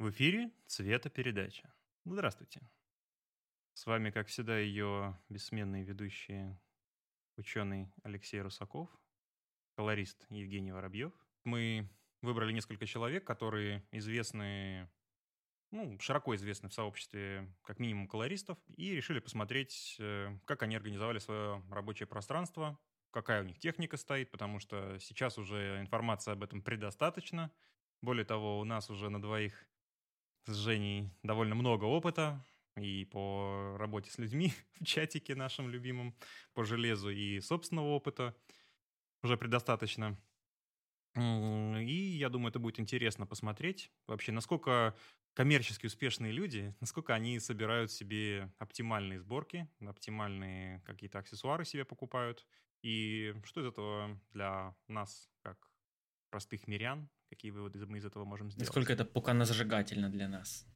В эфире «Цветопередача». Здравствуйте. С вами, как всегда, ее бессменные ведущие ученый Алексей Русаков, колорист Евгений Воробьев. Мы выбрали несколько человек, которые известны, ну, широко известны в сообществе как минимум колористов, и решили посмотреть, э, как они организовали свое рабочее пространство, какая у них техника стоит, потому что сейчас уже информации об этом предостаточно. Более того, у нас уже на двоих с Женей довольно много опыта и по работе с людьми в чатике нашим любимым, по железу и собственного опыта уже предостаточно. И я думаю, это будет интересно посмотреть вообще, насколько коммерчески успешные люди, насколько они собирают себе оптимальные сборки, оптимальные какие-то аксессуары себе покупают, и что из этого для нас, как простых мирян, какие выводы мы из этого можем сделать. Насколько это пуканозажигательно для нас.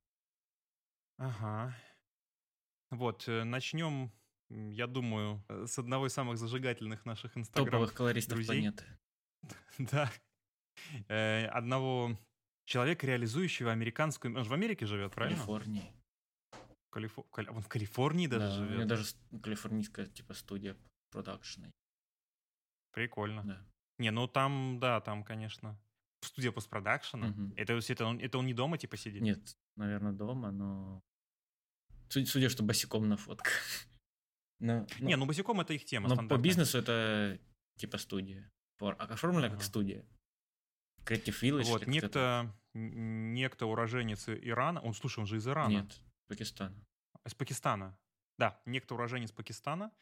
Ага. Вот, э, начнем, я думаю, э, с одного из самых зажигательных наших инстаграм Топовых колористов друзей. планеты. Да. Э, Одного человека, реализующего американскую... Он же в Америке живет, В правильно? Калифорнии. Калифо- Кали- Он в Калифорнии даже Да, у живет. меня даже калифорнийская типа студия продакшена. Прикольно. Да. Не, ну там, да, там, конечно, студия постпродакшена. Мгм. Это, это, он, это он не дома, типа, сидит? Нет, наверное, дома, но... Суд- Судя, что босиком на фотках. Но, но- Не, ну босиком это их тема но по бизнесу это типа студия. А оформлена как Ага. студия. Creative Village. Вот, некто, некто уроженец Ирана, он, слушай, он же из. Ирана. Нет, Пакистан. Из Пакистана. Да, некто уроженец Пакистана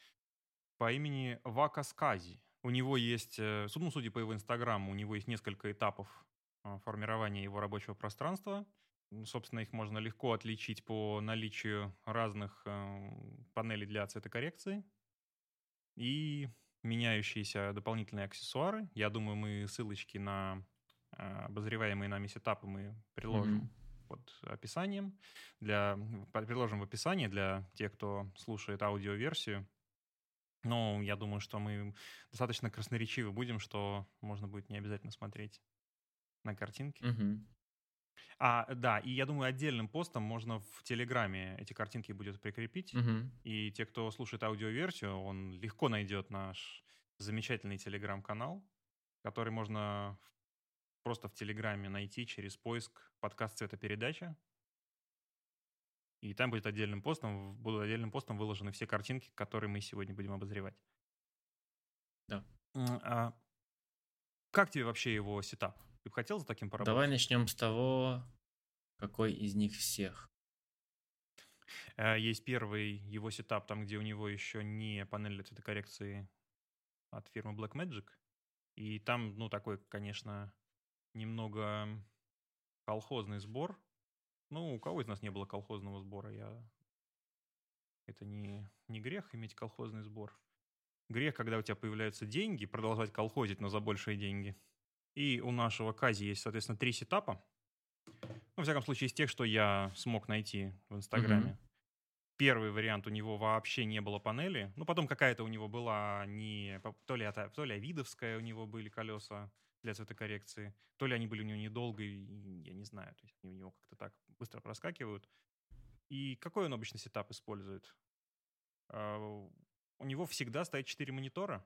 по имени Вака Скази. У него есть, э, ну, судя по его инстаграму, у него есть несколько этапов а, формирования его рабочего пространства. Собственно, их можно легко отличить по наличию разных э, панелей для цветокоррекции и меняющиеся дополнительные аксессуары. Я думаю, мы ссылочки на э, обозреваемые нами сетапы мы приложим Мгм. под описанием. Для, приложим в описании для тех, кто слушает аудиоверсию. Но я думаю, что мы достаточно красноречивы будем, что можно будет не обязательно смотреть на картинки. Мгм. А, да, и я думаю, отдельным постом можно в Телеграме эти картинки будет прикрепить. Мгм. И те, кто слушает аудиоверсию, он легко найдет наш замечательный телеграм-канал, который можно просто в Телеграме найти через поиск подкаст цветопередача. И там будет отдельным постом, будут отдельным постом выложены все картинки, которые мы сегодня будем обозревать. Да. А как тебе вообще его сетап? Ты бы хотел за таким поработать? Давай начнем с того, какой из них всех. Э, Есть первый его сетап, там, где у него еще не панель для цветокоррекции от фирмы Blackmagic. И там, ну, такой, конечно, немного колхозный сбор. Ну, у кого из нас не было колхозного сбора? Я... Это не, не грех иметь колхозный сбор. Грех, когда у тебя появляются деньги, продолжать колхозить, но за большие деньги. И у нашего Кази есть, соответственно, три сетапа. Ну, во всяком случае, из тех, что я смог найти в Инстаграме. Первый вариант у него вообще не было панели. Ну, потом какая-то у него была не... То ли, это, то ли авидовская у него были колеса для цветокоррекции, то ли они были у него недолго, я не знаю. То есть они у него как-то так быстро проскакивают. И какой он обычно сетап использует? А, У него всегда стоит 4 монитора.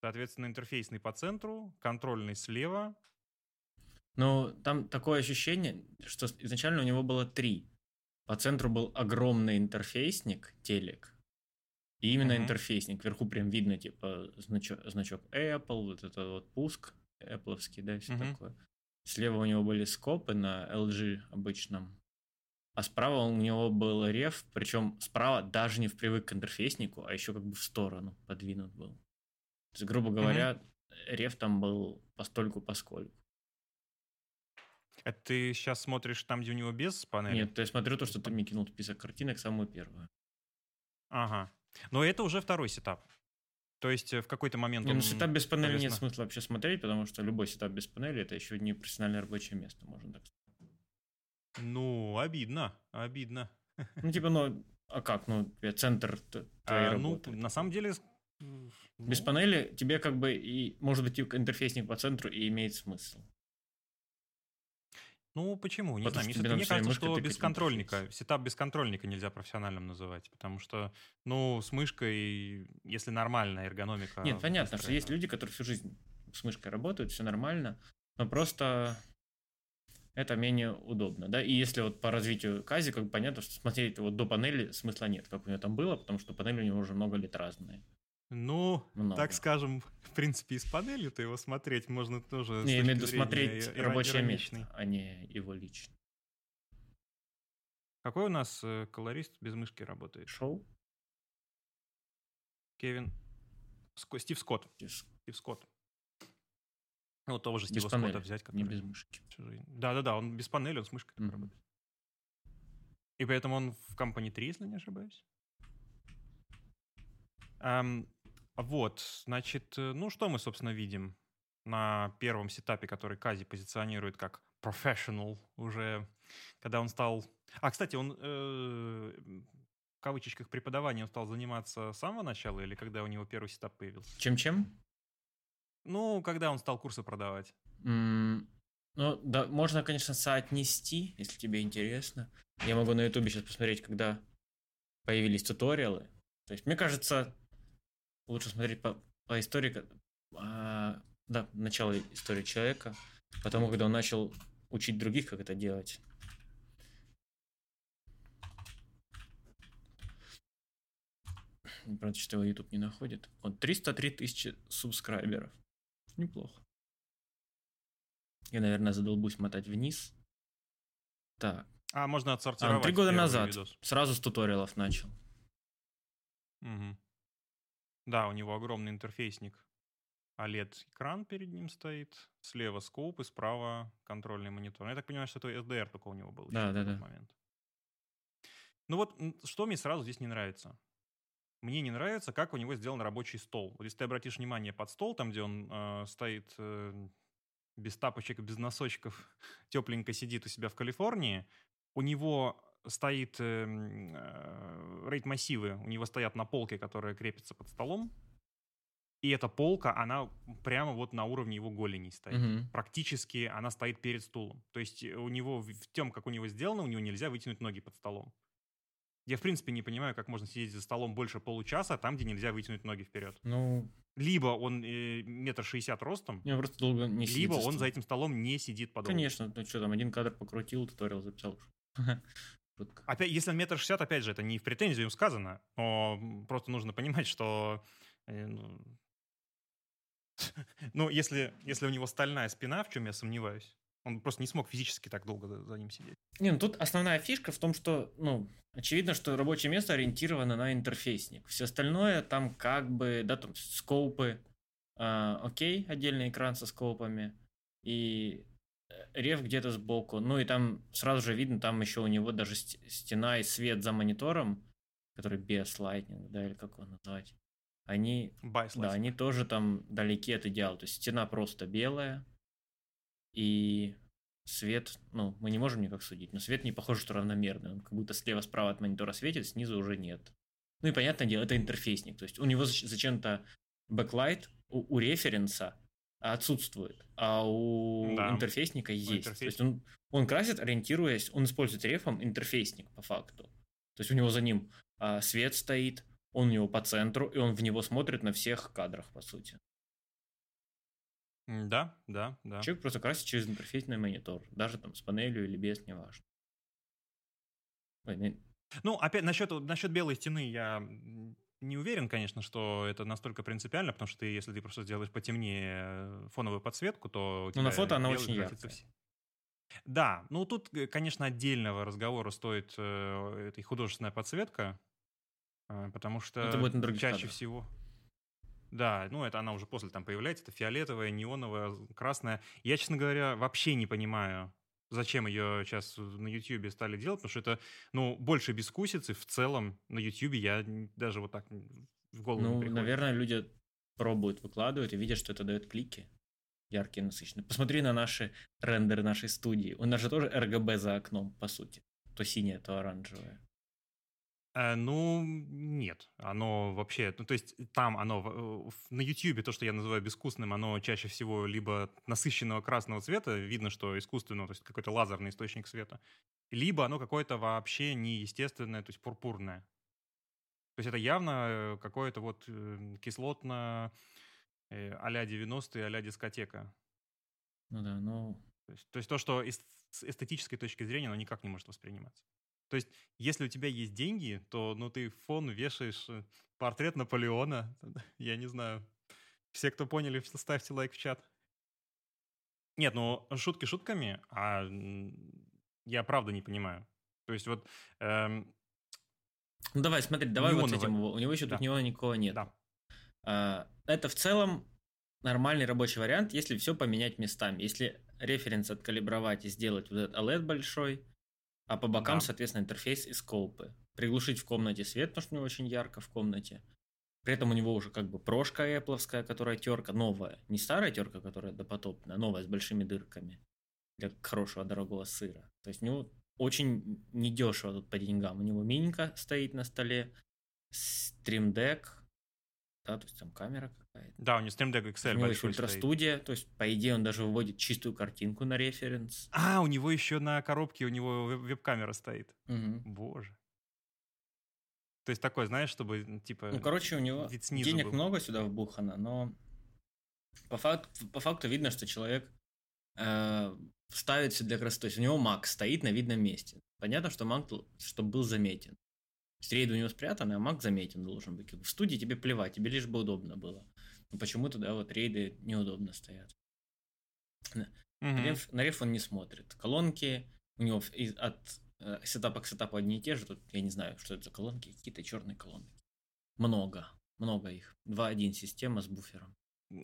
Соответственно, интерфейсный по центру, контрольный слева. Ну, там такое ощущение, что изначально у него было три. По центру был огромный интерфейсник, телек. И именно Мгм. интерфейсник. Вверху прям видно, типа, значок, значок Apple, вот это вот пуск Apple, да, все Мгм. такое. Слева у него были скопы на LG обычном. А справа у него был реф, причем справа даже не впривык к интерфейснику, а еще как бы в сторону подвинут был. То есть, грубо говоря, реф там был постольку поскольку. Это ты сейчас смотришь там, где у него без панели? Нет, я смотрю то, что ты мне кинул список картинок, самую первую. Ага. Но это уже второй сетап. То есть э, в какой-то момент Не, ну сетап без панели нет соответственно- смысла вообще смотреть, потому что любой сетап без панели это еще не профессиональное рабочее место, можно так сказать. Ну, обидно, обидно. Ну, типа, ну, а как? Ну, центр твоей А, ну, работы. на самом деле... с- Без ну, панели тебе как бы и, может быть, интерфейсник по центру и имеет смысл. Ну, почему? Не Потому знаю. что Мне, мне кажется, что без контрольника, сетап без контрольника нельзя профессиональным называть, потому что, ну, с мышкой, если нормальная эргономика Нет, понятно, что есть выстроена. люди, которые всю жизнь с мышкой работают, все нормально, но просто это менее удобно, да, и если вот по развитию Кази, как бы понятно, что смотреть вот до панели смысла нет, как у него там было, потому что панели у него уже много лет разные. Ну, Много. так скажем, в принципе, и с панелью-то его смотреть можно тоже Не, я имею в виду смотреть иро- рабочее ироничной. место, а не его лично. Какой у нас э, колорист без мышки работает? Шоу? Кевин... Ско- Стив Скотт. Без- Стив Скотт. Ну, того же Без Стива панели, Скотта взять, не который... без мышки. Да-да-да, он без панели, он с мышкой Мгм. работает. И поэтому он в Company 3, если не ошибаюсь. Ам, вот, значит, э, ну что мы, собственно, видим на первом сетапе, который Кази позиционирует как professional уже, когда он стал... А, кстати, он э, в кавычечках преподаванием стал заниматься с самого начала или когда у него первый сетап появился? Чем-чем? Ну, когда он стал курсы продавать. М, Ну, да, можно, конечно, соотнести, если тебе интересно. Я могу на ютубе сейчас посмотреть, когда появились туториалы. То есть, мне кажется, лучше смотреть по, по истории, а, да, начало истории человека, потому когда он начал учить других, как это делать. Правда, что его YouTube не находит. Он 303 тысячи субскрайберов. Неплохо. Я, наверное, задолбусь мотать вниз. Так. А, можно А, отсортировать он три года назад. видос. Сразу с туториалов начал. Мгм. Да, у него огромный интерфейсник. OLED-экран перед ним стоит. Слева скоп и справа контрольный монитор. Я так понимаю, что это SDR только у него был. Да, да, да. момент. Ну вот, что мне сразу здесь не нравится. Мне не нравится, как у него сделан рабочий стол. Вот если ты обратишь внимание под стол, там, где он э, стоит э, без тапочек, без носочков, тепленько сидит у себя в Калифорнии, у него стоит эм, э, рейд-массивы, у него стоят на полке, которая крепится под столом, и эта полка, она прямо вот на уровне его голеней стоит. Мгм. Практически она стоит перед стулом. То есть э, у него, в тем, как у него сделано, у него нельзя вытянуть ноги под столом. Я, в принципе, не понимаю, как можно сидеть за столом больше получаса там, где нельзя вытянуть ноги вперед. Ну, Либо он э, метр шестьдесят ростом, я просто долго не либо за он за этим столом не сидит подолгу. Конечно, ну что там, один кадр покрутил, туториал записал. Шутка. Опять, если он метр шестьдесят, опять же, это не в претензию им сказано, но просто нужно понимать, что э, ну, ну, если, если у него стальная спина, в чем я сомневаюсь, он просто не смог физически так долго за, за ним сидеть. Не, ну тут основная фишка в том, что, ну, очевидно, что рабочее место ориентировано на интерфейсник. Все остальное там как бы, да, там скоупы, а, окей, отдельный экран со скоупами, и э, рев где-то сбоку. Ну и там сразу же видно, там еще у него даже ст- стена и свет за монитором, который без лайтнинг, да, или как его назвать, они да, они тоже там далеки от идеала. То есть стена просто белая, и свет, ну, мы не можем никак судить, но свет не похож, что равномерный. Он как будто слева-справа от монитора светит, снизу уже нет. Ну и понятное дело, это интерфейсник. То есть у него зач- зачем-то backlight у, у референса отсутствует, а у Да, интерфейсника есть. То есть он, он красит, ориентируясь, он использует рефом интерфейсник по факту. То есть у него за ним а, свет стоит, он у него по центру, и он в него смотрит на всех кадрах, по сути. Да, да, да. Человек просто красит через интерфейсный монитор, даже там с панелью или без, неважно. Ой, не- Ну, опять, насчет, насчет белой стены я не уверен, конечно, что это настолько принципиально, потому что ты, если ты просто сделаешь потемнее фоновую подсветку, то Ну, на фото она очень яркая. в се- Да, ну тут, э, конечно, отдельного разговора стоит э, эта художественная подсветка, э, потому что Это будет на чаще кадрах. всего... Да, ну это она уже после там появляется, это фиолетовая, неоновая, красная. Я, честно говоря, вообще не понимаю, зачем ее сейчас на YouTube стали делать, потому что это, ну, больше бескусицы в целом на YouTube я даже вот так в голову не Ну, приходит. наверное, люди пробуют, выкладывают и видят, что это дает клики. Яркие, насыщенные. Посмотри на наши рендеры нашей студии. У нас же тоже RGB за окном, по сути. То синее, то оранжевое. Э, ну, нет. Оно вообще... Ну, то есть там оно... На YouTube то, что я называю безвкусным, оно чаще всего либо насыщенного красного цвета, видно, что искусственного, то есть какой-то лазерный источник света, либо оно какое-то вообще неестественное, то есть пурпурное. То есть это явно э, какое-то вот э, кислотно а-ля 90-е, а-ля дискотека. Ну да, ну... То есть, то есть то, что с эстетической точки зрения, оно никак не может восприниматься. То есть, если у тебя есть деньги, то ну, ты в фон вешаешь э, портрет Наполеона. Я не знаю. Все, кто поняли, ставьте лайк в чат. Нет, ну шутки шутками, а я правда не понимаю. То есть вот... Эм... Ну давай, смотри, давай Неоново... вот с этим. У него еще да. тут него никого нет. Да. А, это в целом нормальный рабочий вариант, если все поменять местами. Если референс откалибровать и сделать вот этот OLED большой, а по бокам, да. соответственно, интерфейс и скопы. Приглушить в комнате свет, потому что у него очень ярко в комнате. При этом у него уже как бы прошка Apple, которая терка новая. Не старая терка, которая допотопная, а новая с большими дырками. Для хорошего дорогого сыра. То есть у него очень недешево тут по деньгам. У него минька стоит на столе, Deck, да, то есть там камера какая-то. Да, у него Stream Deck XL У него еще ультрастудия, то есть, по идее, он даже выводит чистую картинку на референс. А, у него еще на коробке у него веб-камера стоит. Угу. Боже. То есть такой, знаешь, чтобы, типа... Ну, короче, у него денег был. много сюда вбухано, но по факту, по факту видно, что человек э, ставится для красоты. То есть у него Mac стоит на видном месте. Понятно, что Mac, чтобы был заметен. Стрейд у него спрятан, а маг заметен должен быть. В студии тебе плевать, тебе лишь бы удобно было. Но почему-то, да, вот рейды неудобно стоят. На, угу. реф, на реф он не смотрит. Колонки у него из, от э, сетапа к сетапу одни и те же. Тут я не знаю, что это за колонки, какие-то черные колонки. Много, много их. 2.1 система с буфером.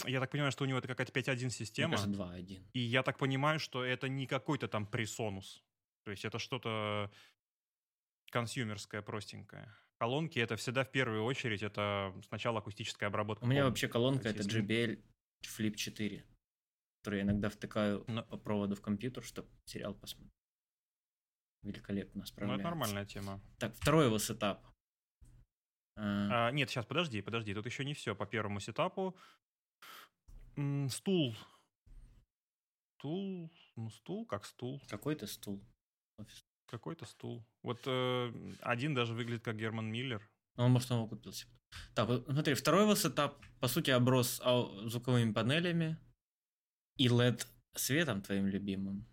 Я так понимаю, что у него это какая-то 5.1 система. Мне кажется, 2.1. И я так понимаю, что это не какой-то там пресонус. То есть это что-то консюмерская, простенькая. Колонки это всегда в первую очередь это сначала акустическая обработка. У меня вообще колонка это JBL Flip 4, который я иногда втыкаю Но... по проводу в компьютер, чтобы сериал посмотреть. Великолепно справляется. Ну, это нормальная тема. Так, второй его сетап. А... А, нет, сейчас, подожди, подожди. Тут еще не все по первому сетапу. М, стул. Стул, ну стул, как стул. Какой-то стул. Офис. Какой-то стул. Вот э, один даже выглядит как Herman Miller. Ну, он, может, его купил себе. Так, вот, смотри, второй его сетап, по сути, оброс звуковыми панелями и LED светом твоим любимым.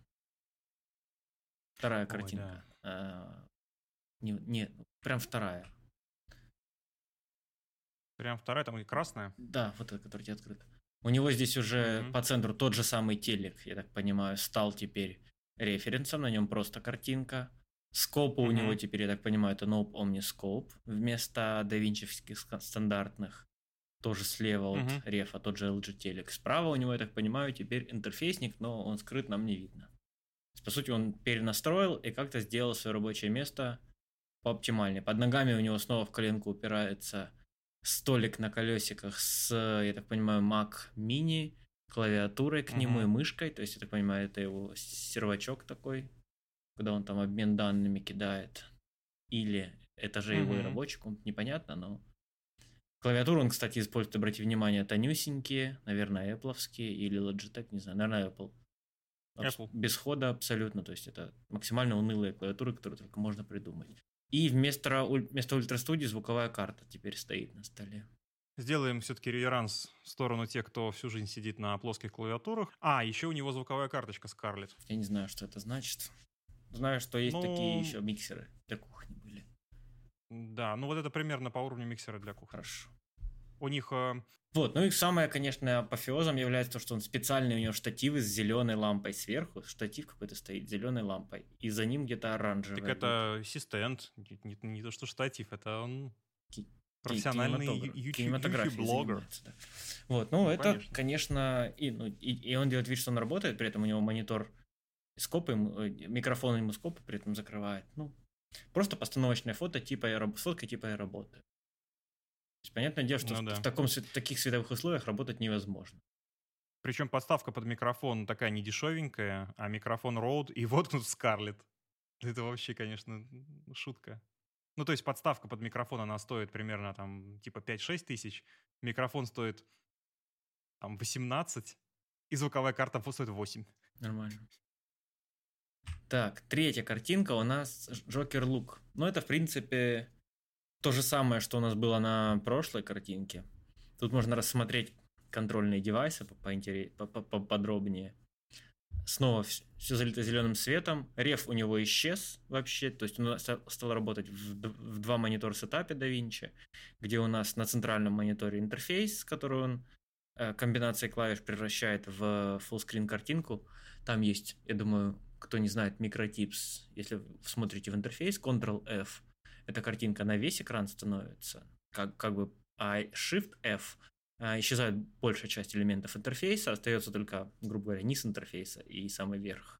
Вторая Ой, картинка. Да. А, не, не, прям вторая. Прям вторая, там и красная? Да, вот эта, которая тебе открыта. У него здесь уже mm-hmm. по центру тот же самый телек, я так понимаю, стал теперь референсом, на нем просто картинка. Скопы mm-hmm. у него теперь, я так понимаю, это Nope Omniscope вместо давинчевских стандартных. Тоже слева от mm-hmm. рефа, тот же LG Telek. Справа у него, я так понимаю, теперь интерфейсник, но он скрыт, нам не видно. По сути, он перенастроил и как-то сделал свое рабочее место по оптимальнее. Под ногами у него снова в коленку упирается столик на колесиках с, я так понимаю, Mac Mini клавиатурой к нему и мышкой. То есть, я так понимаю, это его сервачок такой, когда он там обмен данными кидает. Или это же его и рабочий комп, непонятно, но... Клавиатуру он, кстати, использует, обрати внимание, тонюсенькие, наверное, Apple или Logitech, не знаю, наверное, Apple. Apple. Без хода абсолютно, то есть это максимально унылые клавиатуры, которые только можно придумать. И вместо, вместо ультрастудии звуковая карта теперь стоит на столе. Сделаем все-таки реверанс в сторону тех, кто всю жизнь сидит на плоских клавиатурах. А, еще у него звуковая карточка Scarlett. Я не знаю, что это значит. Знаю, что есть ну... такие еще миксеры для кухни были. Да, ну вот это примерно по уровню миксера для кухни. Хорошо. У них... Э... Вот, ну и самое, конечно, апофеозом является то, что он специальный, у него штативы с зеленой лампой сверху. Штатив какой-то стоит с зеленой лампой. И за ним где-то оранжевый. Так это ассистент, не, не, не то что штатив, это он профессиональный YouTube-блогер. Да. Вот, ну, ну это, конечно, конечно и, ну, и, и он делает вид, что он работает, при этом у него монитор скопы, э, микрофон ему скопы при этом закрывает. Ну, просто постановочное фото типа фотка типа работы. То есть, понятное дело, что ну, в, да. в, таком, в таких световых условиях работать невозможно. Причем подставка под микрофон такая не дешевенькая, а микрофон Rode и воткнут в Scarlett. Это вообще, конечно, шутка. Ну, то есть подставка под микрофон, она стоит примерно там типа 5-6 тысяч, микрофон стоит там 18, и звуковая карта стоит 8. Нормально. Так, третья картинка у нас Джокер Лук. Ну, это, в принципе, то же самое, что у нас было на прошлой картинке. Тут можно рассмотреть контрольные девайсы поподробнее. Снова все залито зеленым светом. Реф у него исчез вообще. То есть он стал работать в два монитора сетапе DaVinci, где у нас на центральном мониторе интерфейс, который он э, комбинацией клавиш превращает в fullscreen картинку. Там есть, я думаю, кто не знает, микротипс. Если смотрите в интерфейс, Ctrl-F, эта картинка на весь экран становится, как, как бы, а Shift-F исчезает большая часть элементов интерфейса, остается только, грубо говоря, низ интерфейса и самый верх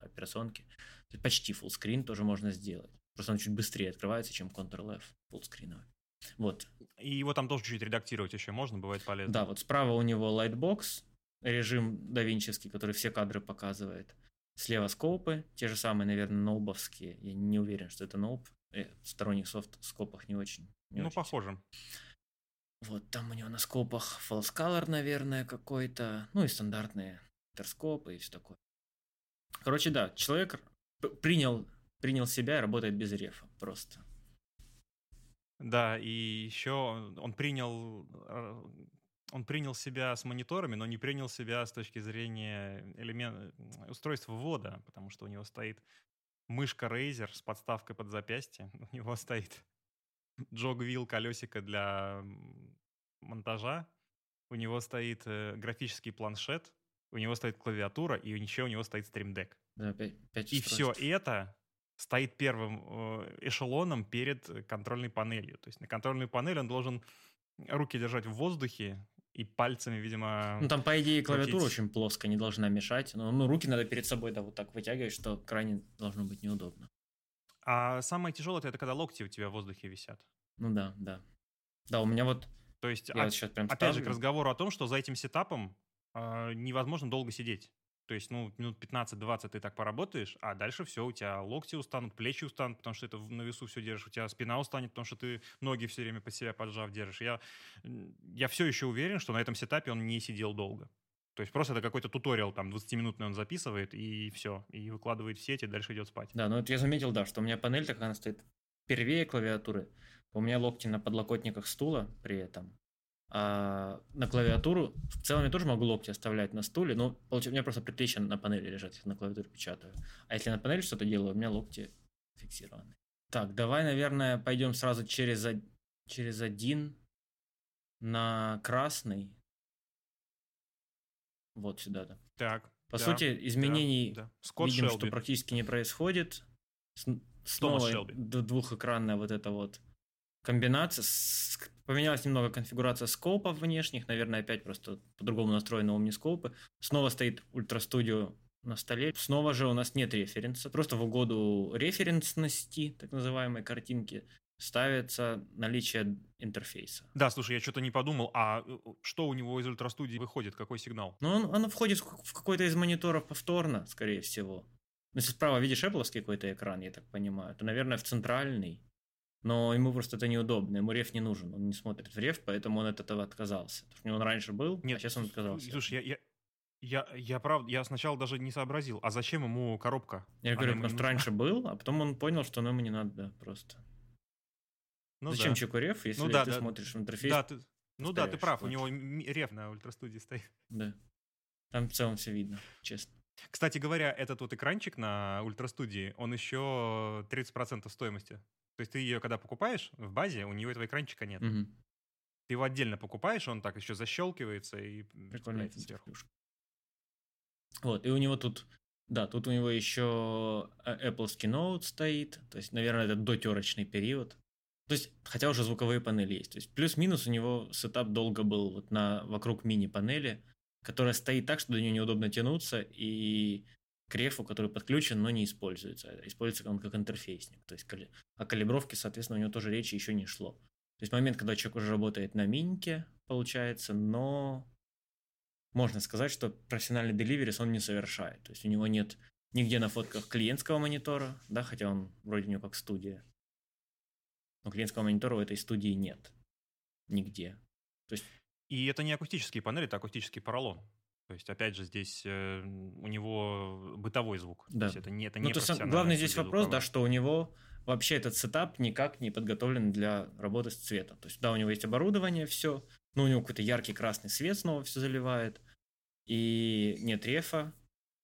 операционки. Почти full screen тоже можно сделать. Просто он чуть быстрее открывается, чем Ctrl-F fullscreen. Вот. И его там тоже чуть редактировать еще можно, бывает полезно. Да, вот справа у него Lightbox, режим давинческий, который все кадры показывает. Слева скопы, те же самые, наверное, ноубовские. Я не уверен, что это ноуб. Я в сторонних софт скопах не очень. Не ну, очень похоже. Вот там у него на скопах color, наверное, какой-то. Ну и стандартные интерскопы и все такое. Короче, да, человек принял, принял себя и работает без рефа просто. Да, и еще он принял э, он принял себя с мониторами, но не принял себя с точки зрения элемент, устройства ввода, потому что у него стоит мышка Razer с подставкой под запястье, у него стоит джог-вилл колесико для монтажа, у него стоит э, графический планшет, у него стоит клавиатура, и еще у него стоит стримдек. Да, 5, 5 и все это стоит первым э, эшелоном перед контрольной панелью. То есть на контрольной панели он должен руки держать в воздухе и пальцами, видимо... Ну, там, по идее, клавиатура крутить. очень плоско, не должна мешать. Но, ну, руки надо перед собой, да, вот так вытягивать, что крайне должно быть неудобно. А самое тяжелое это когда локти у тебя в воздухе висят. Ну да, да. Да, у меня вот... То есть, я а, вот прям опять ставлю. же, к разговору о том, что за этим сетапом э, невозможно долго сидеть. То есть, ну, минут 15-20 ты так поработаешь, а дальше все, у тебя локти устанут, плечи устанут, потому что это на весу все держишь, у тебя спина устанет, потому что ты ноги все время под себя поджав держишь. Я, я все еще уверен, что на этом сетапе он не сидел долго. То есть просто это какой-то туториал, там, 20-минутный он записывает, и все, и выкладывает в сеть, и дальше идет спать. Да, ну вот я заметил, да, что у меня панель такая, она стоит первее клавиатуры, у меня локти на подлокотниках стула при этом, а на клавиатуру в целом я тоже могу локти оставлять на стуле, но получается, у меня просто предплечья на панели лежат, если на клавиатуре печатаю. А если на панели что-то делаю, у меня локти фиксированы. Так, давай, наверное, пойдем сразу через, через один на красный. Вот сюда, да. Так. По да, сути, изменений да, да. видим, Шелби. что практически не происходит. С, снова двухэкранная вот эта вот комбинация. С, поменялась немного конфигурация скопов внешних. Наверное, опять просто по-другому настроены Omniscope. Снова стоит Ultra Studio на столе. Снова же у нас нет референса. Просто в угоду референсности, так называемой картинки, ставится наличие интерфейса. Да, слушай, я что-то не подумал, а э, что у него из ультрастудии выходит, какой сигнал? Ну, он, оно входит в какой-то из мониторов повторно, скорее всего. Ну, если справа видишь Apple какой-то экран, я так понимаю, то, наверное, в центральный но ему просто это неудобно, ему реф не нужен, он не смотрит в реф, поэтому он от этого отказался. Потому что он раньше был, Нет, а сейчас он отказался. Слушай, я, я, я, я правда, я сначала даже не сообразил, а зачем ему коробка? Я говорю, потому что раньше был, а потом он понял, что ну, ему не надо, да, просто. Ну, зачем да. чеку реф, если ну, да, ты да, смотришь в интерфейс? Да, ты, ну да, ты прав, хочешь. у него реф на ультрастудии стоит. Да, там в целом все видно, честно. Кстати говоря, этот вот экранчик на ультрастудии, он еще 30% стоимости то есть ты ее, когда покупаешь в базе, у нее этого экранчика нет. Угу. Ты его отдельно покупаешь, он так еще защелкивается и Прикольно сверху. Вот, и у него тут, да, тут у него еще э, Apple Keynote стоит, то есть, наверное, это дотерочный период. То есть, хотя уже звуковые панели есть. То есть, плюс-минус у него сетап долго был вот на, вокруг мини-панели, которая стоит так, что до нее неудобно тянуться, и к рефу, который подключен, но не используется. Используется он как интерфейсник. То есть о калибровке, соответственно, у него тоже речи еще не шло. То есть момент, когда человек уже работает на миньке, получается, но можно сказать, что профессиональный деливерис он не совершает. То есть у него нет нигде на фотках клиентского монитора, да, хотя он вроде у него как студия. Но клиентского монитора у этой студии нет. Нигде. То есть... И это не акустические панели, это акустический поролон. То есть, опять же, здесь э, у него бытовой звук. Да. То есть это не, это ну, не то есть, главный здесь вопрос, да, что у него вообще этот сетап никак не подготовлен для работы с цветом. То есть, да, у него есть оборудование, все, но у него какой-то яркий красный свет снова все заливает, и нет рефа.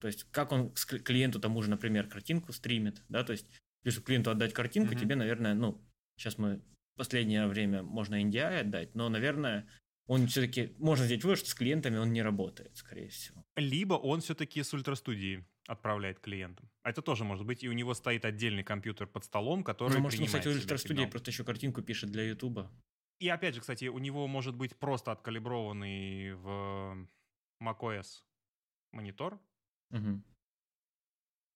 То есть, как он клиенту тому же, например, картинку стримит, да, то есть, если клиенту отдать картинку, mm-hmm. тебе, наверное, ну, сейчас мы в последнее время можно NDI отдать, но, наверное, он все-таки, можно сделать вывод, что с клиентами он не работает, скорее всего. Либо он все-таки с ультрастудии отправляет клиентам. А это тоже может быть, и у него стоит отдельный компьютер под столом, который Ну, может, он, кстати, ультрастудии просто еще картинку пишет для Ютуба. И опять же, кстати, у него может быть просто откалиброванный в macOS монитор, угу.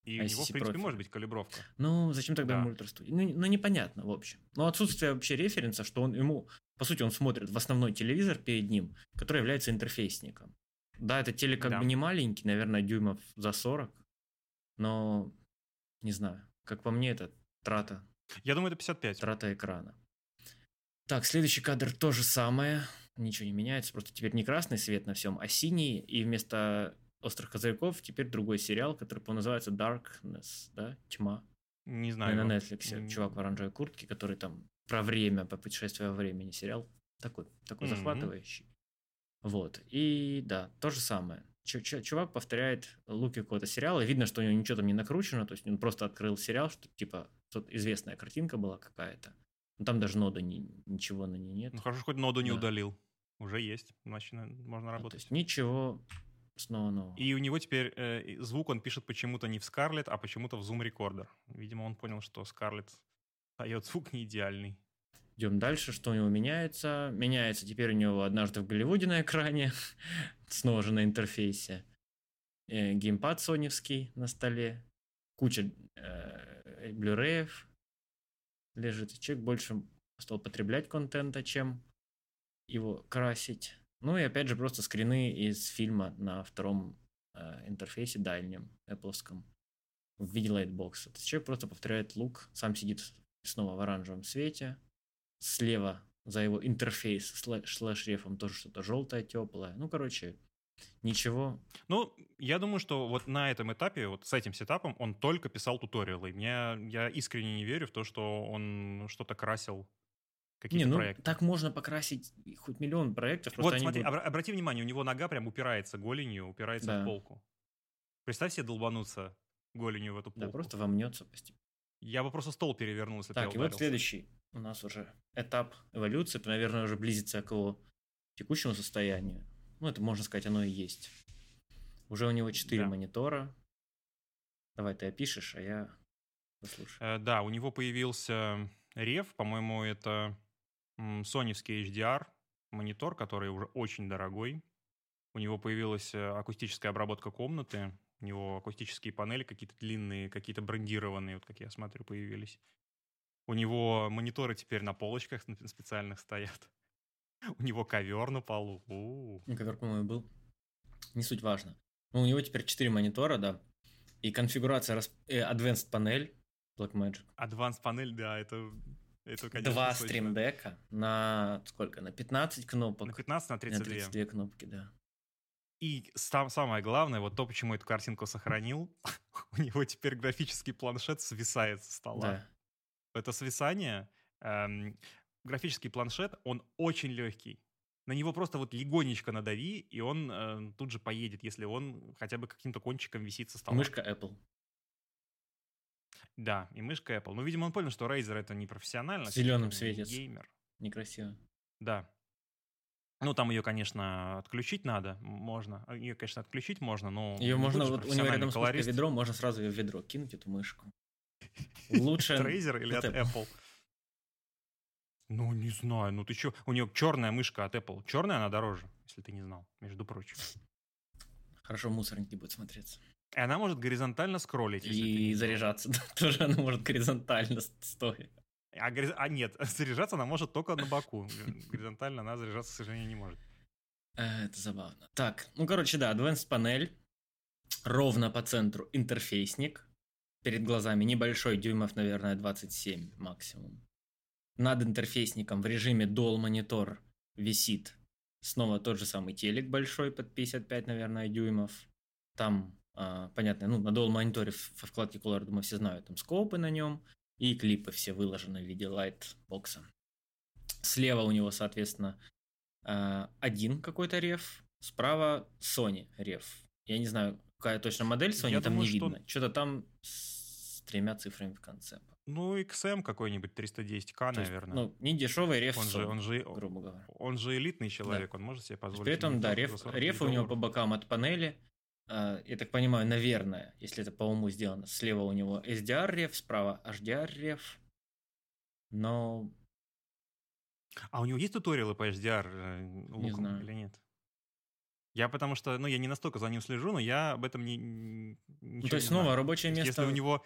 И а у него, в принципе, профиль. может быть калибровка. Ну, зачем тогда да. ему ультрастудия? Ну, ну, непонятно, в общем. Но отсутствие вообще референса, что он ему, по сути, он смотрит в основной телевизор перед ним, который является интерфейсником. Да, это телек как да. бы не маленький, наверное, дюймов за 40, но не знаю. Как по мне, это трата. Я думаю, это 55. Трата экрана. Так, следующий кадр то же самое. Ничего не меняется, просто теперь не красный свет на всем, а синий, и вместо «Острых козырьков» теперь другой сериал, который, называется Darkness, да? Тьма. Не знаю. На Netflix. Не... Чувак в оранжевой куртке, который там про время, по путешествию во времени сериал. Такой, такой mm-hmm. захватывающий. Вот. И да, то же самое. Чувак повторяет луки какого-то сериала, и видно, что у него ничего там не накручено, то есть он просто открыл сериал, что типа тут известная картинка была какая-то. Но там даже нода ни, ничего на ней нет. Ну хорошо, хоть ноду не да. удалил. Уже есть, значит, можно работать. то есть ничего Снова нового. И у него теперь э, звук он пишет почему-то не в Scarlett, а почему-то в Zoom Recorder. Видимо, он понял, что Scarlett дает звук не идеальный. Идем дальше, что у него меняется. Меняется теперь у него однажды в Голливуде на экране, снова же на интерфейсе. Э, геймпад соневский на столе, куча э, блюреев лежит. Человек больше стал потреблять контента, чем его красить. Ну и опять же просто скрины из фильма на втором э, интерфейсе дальнем, Apple в виде лайтбокса. То есть человек просто повторяет лук, сам сидит снова в оранжевом свете, слева за его интерфейс слэш-рефом тоже что-то желтое, теплое. Ну, короче, ничего. Ну, я думаю, что вот на этом этапе, вот с этим сетапом, он только писал туториалы. Мне, я искренне не верю в то, что он что-то красил какие-то не, ну, проекты. Так можно покрасить хоть миллион проектов. Вот смотри, будут... обрати внимание, у него нога прям упирается голенью, упирается да. в полку. Представь себе долбануться голенью в эту полку. Да, просто вомнется постепенно. Я бы просто стол перевернул, если Так, и вот следующий у нас уже этап эволюции, наверное, уже близится к его текущему состоянию. Ну, это, можно сказать, оно и есть. Уже у него 4 да. монитора. Давай ты опишешь, а я послушаю. Э, да, у него появился рев, по-моему, это соневский HDR монитор, который уже очень дорогой. У него появилась э, акустическая обработка комнаты, у него акустические панели какие-то длинные, какие-то брендированные, вот как я смотрю, появились. У него мониторы теперь на полочках специальных стоят. У него ковер на полу. У-у-у. Ковер, по-моему, был. Не суть важно. Ну, у него теперь 4 монитора, да. И конфигурация э, Advanced панель Blackmagic. Advanced панель, да, это это, конечно, Два стримдека на сколько? На 15 кнопок. На 15, на 32. На 32 кнопки, да. И сам, самое главное, вот то, почему эту картинку сохранил, у него теперь графический планшет свисает со стола. Да. Это свисание, эм, графический планшет, он очень легкий. На него просто вот легонечко надави, и он э, тут же поедет, если он хотя бы каким-то кончиком висит со стола. Мышка Apple. Да, и мышка Apple. Ну, видимо, он понял, что Razer это не профессионально. В зеленом свете. Геймер. Некрасиво. Да. Ну, там ее, конечно, отключить надо. Можно. Ее, конечно, отключить можно, но... Ее можно, вот у него рядом с ведром, можно сразу ее в ведро кинуть, эту мышку. Лучше... От Razer или от Apple? Ну, не знаю. Ну, ты что? У нее черная мышка от Apple. Черная она дороже, если ты не знал, между прочим. Хорошо, мусорники будет смотреться. И она может горизонтально скроллить. И заряжаться тоже она может горизонтально стоя. А, а нет, заряжаться она может только на боку. Горизонтально она заряжаться, к сожалению, не может. Э, это забавно. Так, ну, короче, да, Advanced панель. Ровно по центру интерфейсник. Перед глазами небольшой, дюймов, наверное, 27 максимум. над интерфейсником в режиме Dual Monitor висит снова тот же самый телек большой под 55, наверное, дюймов. Там, понятно, ну, на Dual мониторе во вкладке Color, думаю, все знают, там скопы на нем и клипы все выложены в виде лайтбокса. Слева у него, соответственно, а, один какой-то реф, справа Sony реф. Я не знаю, какая точно модель Sony, Я там думаю, не что... видно. Что-то там с тремя цифрами в конце. Ну, XM какой-нибудь 310к, То наверное. ну, не дешевый реф, он же, он же, грубо говоря. Он же элитный человек, да. он может себе позволить. При этом, да, реф, реф у него по бокам от панели. Uh, я так понимаю, наверное, если это по уму сделано, слева у него SDR реф, справа HDR реф. Но... А у него есть туториалы по HDR э, луком не знаю. или нет? Я потому что, ну, я не настолько за ним слежу, но я об этом не, не ну, То есть, снова знаю. рабочее место... Если у него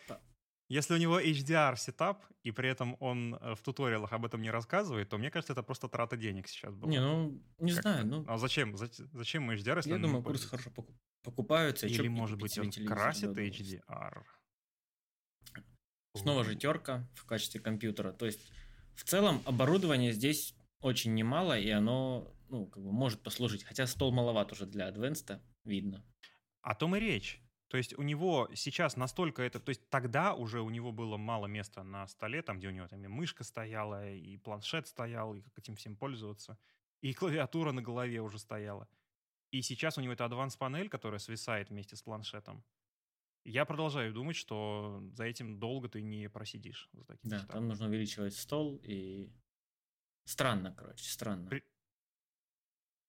если у него HDR сетап, и при этом он э, в туториалах об этом не рассказывает, то мне кажется, это просто трата денег сейчас была. Не, ну, не как знаю. Ну... А зачем? Зачем HDR, если Я думаю, курсы хорошо покупаются. Или, может быть, он красит HDR? Снова же терка в качестве компьютера. То есть, в целом, оборудование здесь очень немало, и оно, ну, как бы может послужить. Хотя стол маловат уже для Advanced, видно. О том и речь. То есть у него сейчас настолько это... То есть тогда уже у него было мало места на столе, там, где у него там и мышка стояла, и планшет стоял, и как этим всем пользоваться. И клавиатура на голове уже стояла. И сейчас у него это Advanced панель, которая свисает вместе с планшетом. Я продолжаю думать, что за этим долго ты не просидишь. За таким да, там нужно увеличивать стол и... Странно, короче, странно. При...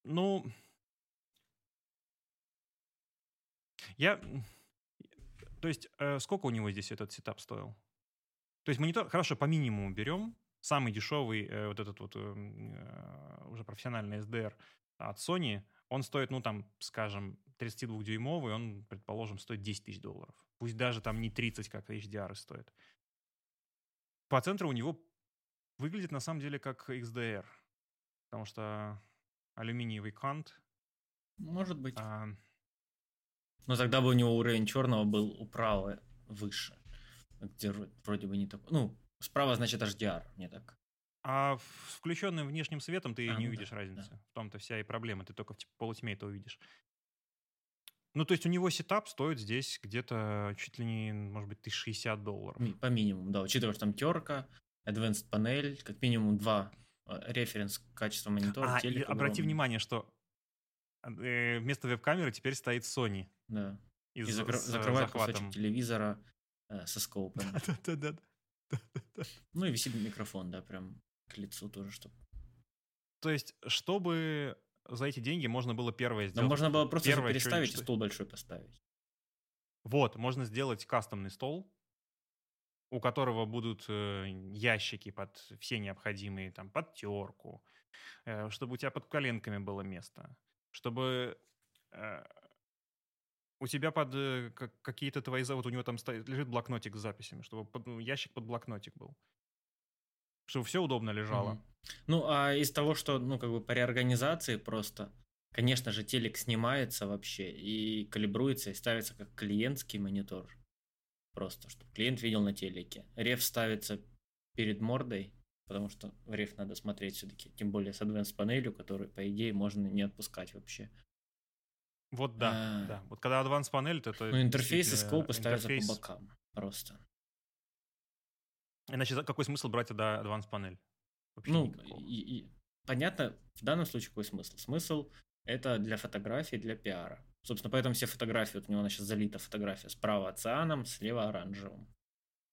Ну, Я... То есть, э, сколько у него здесь этот сетап стоил? То есть монитор, хорошо, по минимуму берем. Самый дешевый, э, вот этот вот эм, э, уже профессиональный SDR от Sony, он стоит, ну там, скажем, 32-дюймовый, он, предположим, стоит 10 тысяч долларов. Пусть даже там не 30, как HDR стоит. По центру у него выглядит на самом деле как XDR, потому что алюминиевый кант. Может быть. А, но тогда бы у него уровень черного был управа выше. Где вроде бы не такой. Ну, справа значит HDR, не так. А включенным внешним светом ты а, не ну увидишь да, разницы. Да. В том-то вся и проблема. Ты только в полутьме это увидишь. Ну, то есть у него сетап стоит здесь где-то чуть ли не, может быть, 1060 долларов. По минимуму, да. Учитывая, что там терка, advanced панель, как минимум два э, референс качества монитора. А, обрати внимание, что э, вместо веб-камеры теперь стоит Sony. Да. И, и закр- закрывает кусочек телевизора э, со скоупом. Да-да-да. Ну и висит микрофон, да, прям к лицу тоже, чтобы... То есть, чтобы за эти деньги можно было первое сделать... Но можно было просто первое, переставить и стол большой поставить. Вот, можно сделать кастомный стол, у которого будут э, ящики под все необходимые, там, под терку, э, чтобы у тебя под коленками было место, чтобы э, у тебя под э, какие-то твои... Вот у него там стоит, лежит блокнотик с записями, чтобы под, ну, ящик под блокнотик был. Чтобы все удобно лежало. Mm-hmm. Ну, а из того, что, ну, как бы по реорганизации просто, конечно же, телек снимается вообще и калибруется, и ставится как клиентский монитор. Просто, чтобы клиент видел на телеке. Реф ставится перед мордой, потому что реф надо смотреть все-таки, тем более с Advanced панелью, которую, по идее, можно не отпускать вообще. Вот да, а... да. Вот когда Advanced панель, то это... Ну, интерфейсы скопы ставятся по бокам просто. Иначе какой смысл брать тогда Advanced панель? Вообще ну, и, и, понятно, в данном случае какой смысл? Смысл это для фотографии, для пиара. Собственно, поэтому все фотографии, вот у него сейчас залита фотография справа оцианом, слева оранжевым.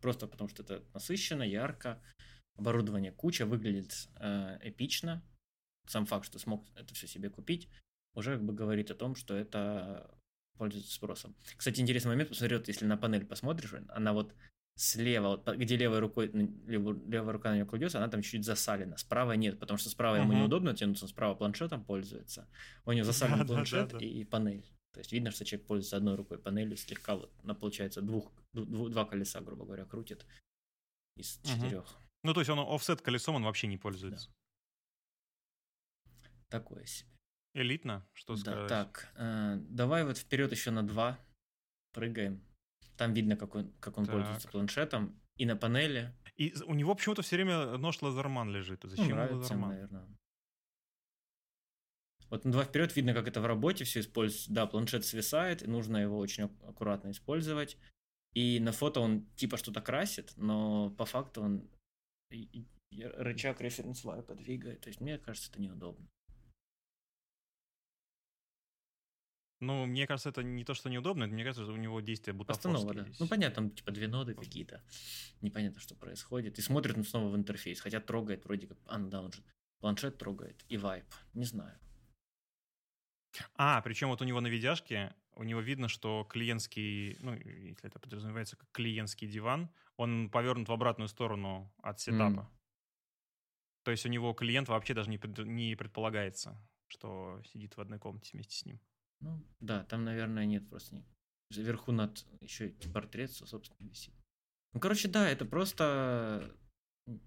Просто потому что это насыщенно, ярко, оборудование куча, выглядит э, эпично. Сам факт, что смог это все себе купить уже как бы говорит о том, что это пользуется спросом. Кстати, интересный момент, посмотри, вот если на панель посмотришь, она вот слева, вот, где левой рукой, левая, левая рука на нее кладется, она там чуть засалена. Справа нет, потому что справа uh-huh. ему неудобно тянуться, он справа планшетом пользуется. У него засален да, планшет да, да, и, и панель. То есть видно, что человек пользуется одной рукой панелью, слегка вот, она получается двух, двух, два колеса, грубо говоря, крутит из uh-huh. четырех. Ну, то есть он офсет колесом он вообще не пользуется. Да. Такое себе. Элитно, что да, сказать? Так, э, давай вот вперед еще на два прыгаем. Там видно, как он, как он Так. пользуется планшетом. И на панели. И у него почему-то все время нож Лазерман лежит. Ну, Зачем ему нравится, Лазерман? наверное. Вот на два вперед видно, как это в работе все используется. Да, планшет свисает, и нужно его очень ак- аккуратно использовать. И на фото он типа что-то красит, но по факту он рычаг референс свайпа двигает. То есть мне кажется, это неудобно. Ну, мне кажется, это не то, что неудобно, мне кажется, что у него действия Постанова, бутафорские да. здесь. Ну, понятно, там типа две ноды какие-то. Непонятно, что происходит. И смотрит он снова в интерфейс, хотя трогает вроде как... А, ну да, он же планшет трогает и вайп. Не знаю. А, причем вот у него на видяшке, у него видно, что клиентский, ну, если это подразумевается как клиентский диван, он повернут в обратную сторону от сетапа. То есть у него клиент вообще даже не, не предполагается, что сидит в одной комнате вместе с ним. Ну, да, там, наверное, нет просто. Вверху над еще и портрет, собственно, висит. Ну, короче, да, это просто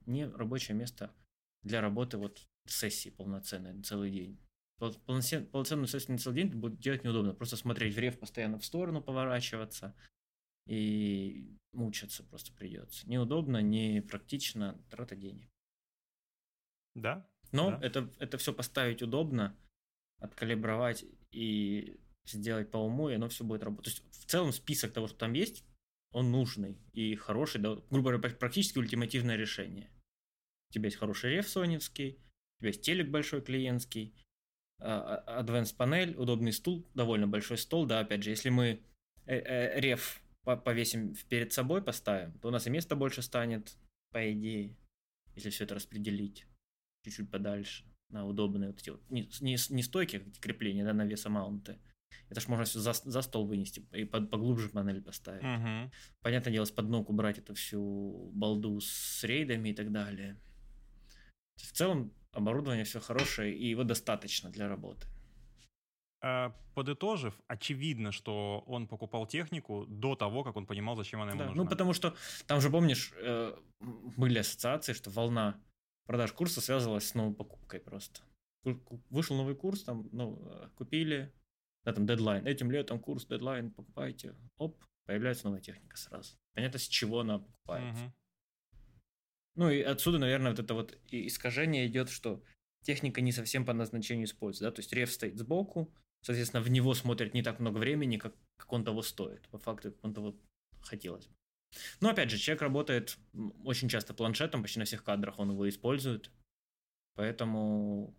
не рабочее место для работы вот сессии полноценной целый день. Пол- полноцен- Полноценную сессию на целый день будет делать неудобно. Просто смотреть в реф постоянно в сторону, поворачиваться и мучаться просто придется. Неудобно, не практично, трата денег. Да? Но Да. это, это все поставить удобно, откалибровать и сделать по уму, и оно все будет работать. То есть в целом список того, что там есть, он нужный и хороший, да, грубо говоря, практически ультимативное решение. У тебя есть хороший реф соневский, у тебя есть телек большой клиентский, а, а- advanced панель, удобный стул, довольно большой стол, да, опять же, если мы э, э, реф по- повесим перед собой, поставим, то у нас и места больше станет, по идее, если все это распределить чуть-чуть подальше на удобные вот эти вот, не, не, не стойки, а крепления, да, на весомаунты. Это ж можно все за, за стол вынести и под- поглубже панель поставить. Мгм. Понятное дело, с под ног убрать эту всю балду с рейдами и так далее. В целом, оборудование все хорошее, и его достаточно для работы. А, Подытожив, очевидно, что он покупал технику до того, как он понимал, зачем она ему Да, нужна. Ну, потому что там же, помнишь, э, были ассоциации, что волна продаж курса связывалась с новой покупкой просто. Вышел новый курс, там, ну, э, купили, да, там, дедлайн. Этим летом курс, дедлайн, покупайте. Оп, появляется новая техника сразу. Понятно, с чего она покупается. Мгм. Ну, и отсюда, наверное, вот это вот искажение идет, что техника не совсем по назначению используется, да, то есть реф стоит сбоку, соответственно, в него смотрят не так много времени, как, как он того стоит, по факту, как он того хотелось бы. Но, опять же, человек работает очень часто планшетом, почти на всех кадрах он его использует, поэтому,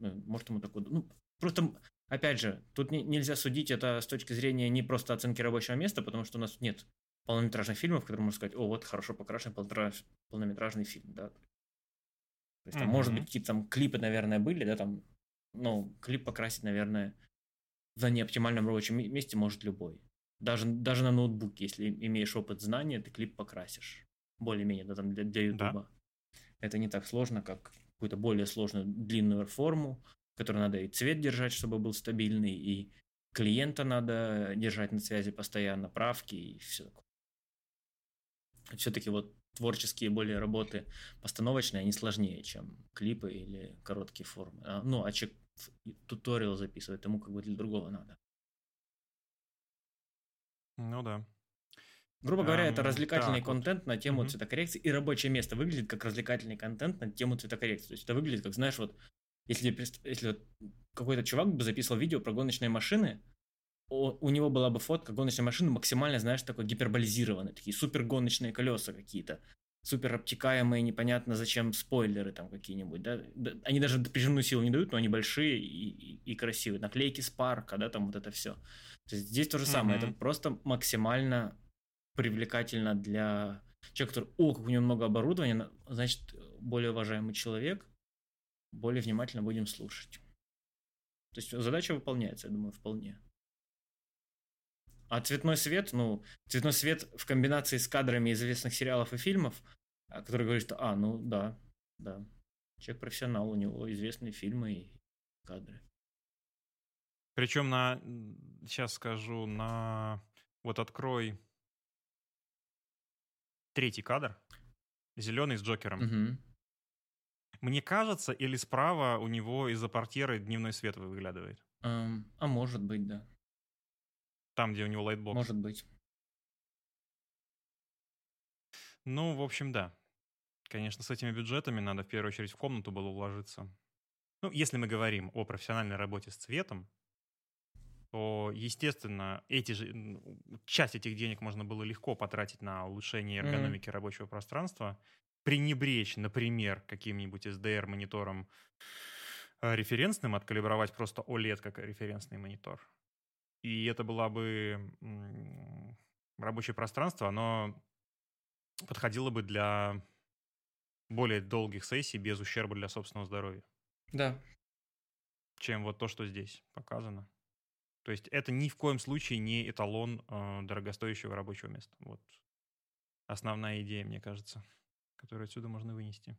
ну, может, ему такой, ну, просто, опять же, тут не- нельзя судить это с точки зрения не просто оценки рабочего места, потому что у нас нет полнометражных фильмов, которые можно сказать, о, вот хорошо покрашенный полнометраж- полнометражный фильм, да. То есть там, может Мгм. быть, какие-то там клипы, наверное, были, да, там, ну, клип покрасить, наверное, в неоптимальном рабочем ме- месте может любой. Даже, даже на ноутбуке, если имеешь опыт знания, ты клип покрасишь. Более-менее, да, там для, для Да. Ютуба. Это не так сложно, как какую-то более сложную длинную форму, в которой надо и цвет держать, чтобы был стабильный, и клиента надо держать на связи постоянно, правки и все такое. Все-таки вот творческие более работы постановочные, они сложнее, чем клипы или короткие формы. А, ну, а человек туториал записывает, ему как бы для другого надо. Ну да. Грубо говоря, это Эм, развлекательный так вот. контент на тему Мгм. цветокоррекции, и рабочее место выглядит как развлекательный контент на тему цветокоррекции. То есть это выглядит как, знаешь, вот если, если вот какой-то чувак бы записывал видео про гоночные машины, у него была бы фотка гоночной машины максимально, знаешь, такой гиперболизированной, такие супер гоночные колеса какие-то, супер обтекаемые, непонятно зачем спойлеры там какие-нибудь, да? Да, Они даже прижимную силу не дают, но они большие и, и- и красивые. Наклейки с парка, да, там вот это все. То есть здесь то же самое, Мгм. это просто максимально привлекательно для человека, который, о, как у него много оборудования, на- значит, более уважаемый человек, более внимательно будем слушать. То есть задача выполняется, я думаю, вполне. А цветной свет, ну, цветной свет в комбинации с кадрами известных сериалов и фильмов, а, который говорит, что, а, ну, да, да, человек профессионал, у него известные фильмы и кадры. Причем на, сейчас скажу, на, вот открой третий кадр, зеленый с Джокером. Мгм. Мне кажется, или справа у него из-за портьеры дневной свет выглядывает. Эм, а может быть, да. Там, где у него лайтбокс. Может быть. Ну, в общем, да. Конечно, с этими бюджетами надо в первую очередь в комнату было уложиться. Ну, если мы говорим о профессиональной работе с цветом, то, естественно, эти же, часть этих денег можно было легко потратить на улучшение эргономики mm-hmm. рабочего пространства, пренебречь, например, каким-нибудь SDR-монитором э, референсным, откалибровать просто OLED как референсный монитор. И это было бы рабочее пространство, оно подходило бы для более долгих сессий без ущерба для собственного здоровья. Да. Чем вот то, что здесь показано. То есть это ни в коем случае не эталон э, дорогостоящего рабочего места. Вот основная идея, мне кажется, которую отсюда можно вынести.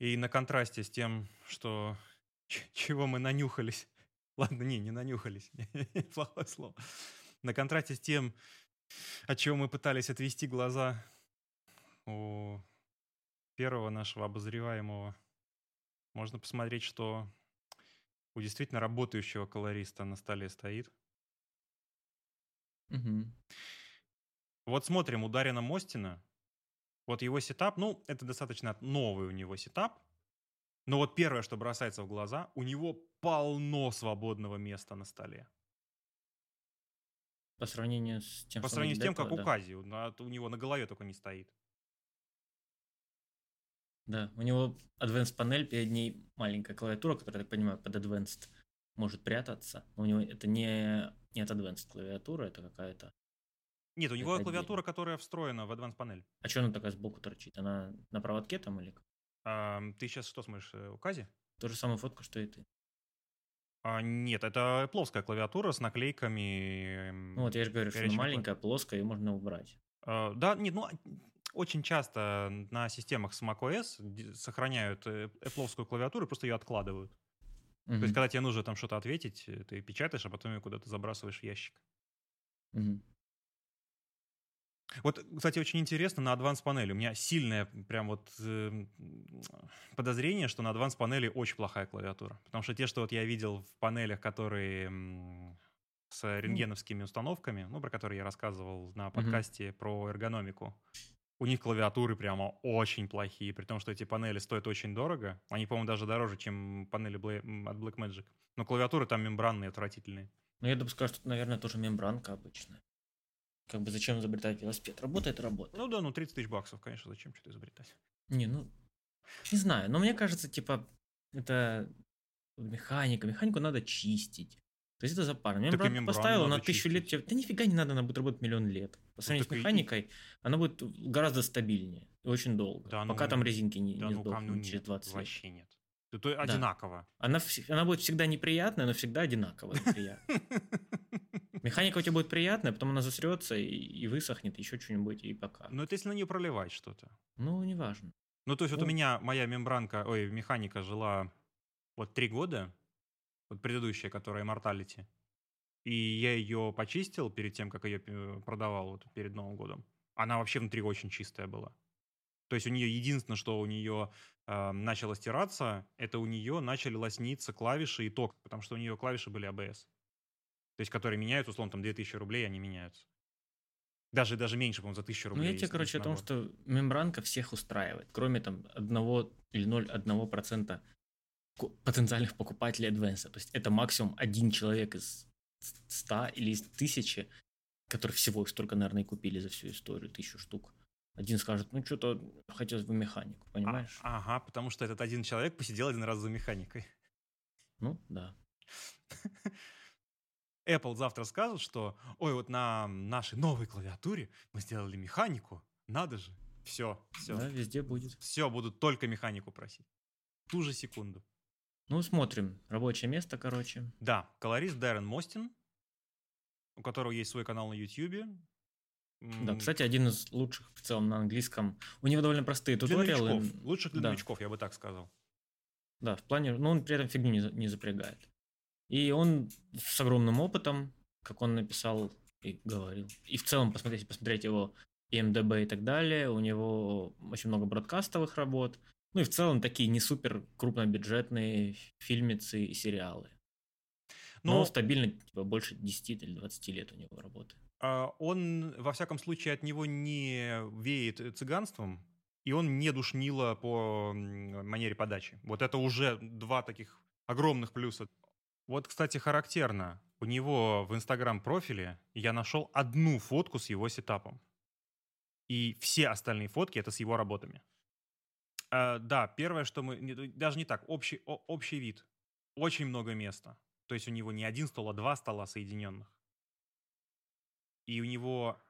И на контрасте с тем, что чего мы нанюхались. Ладно, не, не нанюхались. Плохое слово. На контрасте с тем, от чего мы пытались отвести глаза у первого нашего обозреваемого, можно посмотреть, что у действительно работающего колориста на столе стоит. Угу. Вот смотрим у Дарина Мостина. Вот его сетап, ну, это достаточно новый у него сетап. Но вот первое, что бросается в глаза, у него полно свободного места на столе. По сравнению с тем, По сравнению с тем, как да. у Кази. У него на голове только не стоит. Да, у него Advanced панель, перед ней маленькая клавиатура, которая, я так понимаю, под Advanced может прятаться. Но у него это не, не от Advanced клавиатура, это какая-то... Нет, у него это клавиатура, отдельно. которая встроена в Advanced панель. А что она такая сбоку торчит? Она на проводке там или А, ты сейчас что смотришь, э, у Кази? То же самое фотка, что и ты. А, нет, это плоская клавиатура с наклейками. Ну вот я же говорю, что она маленькая, плоская, и можно убрать. А, да, нет, ну очень часто на системах с macOS сохраняют э, Apple клавиатуру и просто ее откладывают. Mm-hmm. То есть, когда тебе нужно там что-то ответить, э, ты печатаешь, а потом ее куда-то забрасываешь в ящик. Mm-hmm. Вот, кстати, очень интересно на Advanced панели. У меня сильное прям вот э, подозрение, что на Advanced панели очень плохая клавиатура. Потому что те, что вот я видел в панелях, которые э, с рентгеновскими установками, ну, про которые я рассказывал на подкасте mm-hmm. про эргономику, у них клавиатуры прямо очень плохие, при том, что эти панели стоят очень дорого. Они, по-моему, даже дороже, чем панели от Blackmagic. Но клавиатуры там мембранные, отвратительные. Ну, я допускаю, что, наверное, тоже мембранка обычная. Как бы зачем изобретать велосипед? Работает, работает. Ну да, ну 30 тысяч баксов, конечно, зачем что-то изобретать? Не, ну, не знаю, но мне кажется, типа, это механика. Механику надо чистить. То есть это запарно. Мембран, мембран поставил на тысячу лет, тебе, да нифига не надо, она будет работать миллион лет. По ну, сравнению ну, с механикой, и... она будет гораздо стабильнее и очень долго. Да, пока ну, там резинки не, да, не ну, сдохнут ну, через 20 лет. Вообще нет. Это да. одинаково. Она, она будет всегда неприятная, но всегда одинаково Механика у тебя будет приятная, потом она засрется и, и высохнет, еще что-нибудь, и пока. Ну, это если на нее проливать что-то. Ну, неважно. Ну, то есть ну, вот у меня моя мембранка, ой, механика жила вот три года, вот предыдущая, которая Immortality. И я ее почистил перед тем, как ее продавал вот перед Новым годом. Она вообще внутри очень чистая была. То есть у нее единственное, что у нее э, начало стираться, это у нее начали лосниться клавиши и ток, потому что у нее клавиши были ABS. То есть которые меняются, условно, там 2000 рублей, они меняются. Даже, даже меньше, по-моему, за 1000 рублей. Ну, я тебе, короче, о том, что мембранка всех устраивает, кроме там одного или 0,1% потенциальных покупателей Advance. То есть это максимум один человек из 100 или из 1000, которые всего их столько, наверное, и купили за всю историю, тысячу штук. Один скажет, ну что-то хотелось бы механику, понимаешь? А, ага, потому что этот один человек посидел один раз за механикой. Ну, да. Apple завтра скажет, что, ой, вот на нашей новой клавиатуре мы сделали механику, надо же. Все, все. Да, везде будет. Все, будут только механику просить. Ту же секунду. Ну, смотрим. Рабочее место, короче. Да, колорист Дэрен Мостин, у которого есть свой канал на YouTube. Да, кстати, один из лучших в целом на английском. У него довольно простые для туториалы. Новичков. Лучших для да. новичков, я бы так сказал. Да, в плане, но он при этом фигню не, не запрягает. И он с огромным опытом, как он написал и говорил. И в целом, посмотрите, посмотреть его МДБ и так далее, у него очень много бродкастовых работ, ну и в целом такие не супер крупнобюджетные фильмицы и сериалы. Но, Но стабильно типа, больше 10 или 20 лет у него работы. А, он, во всяком случае, от него не веет цыганством, и он не душнило по манере подачи. Вот это уже два таких огромных плюса. Вот, кстати, характерно. У него в Инстаграм-профиле я нашел одну фотку с его сетапом. И все остальные фотки — это с его работами. А, да, первое, что мы... Даже не так, общий, о, общий вид. Очень много места. То есть у него не один стол, а два стола соединенных. И у него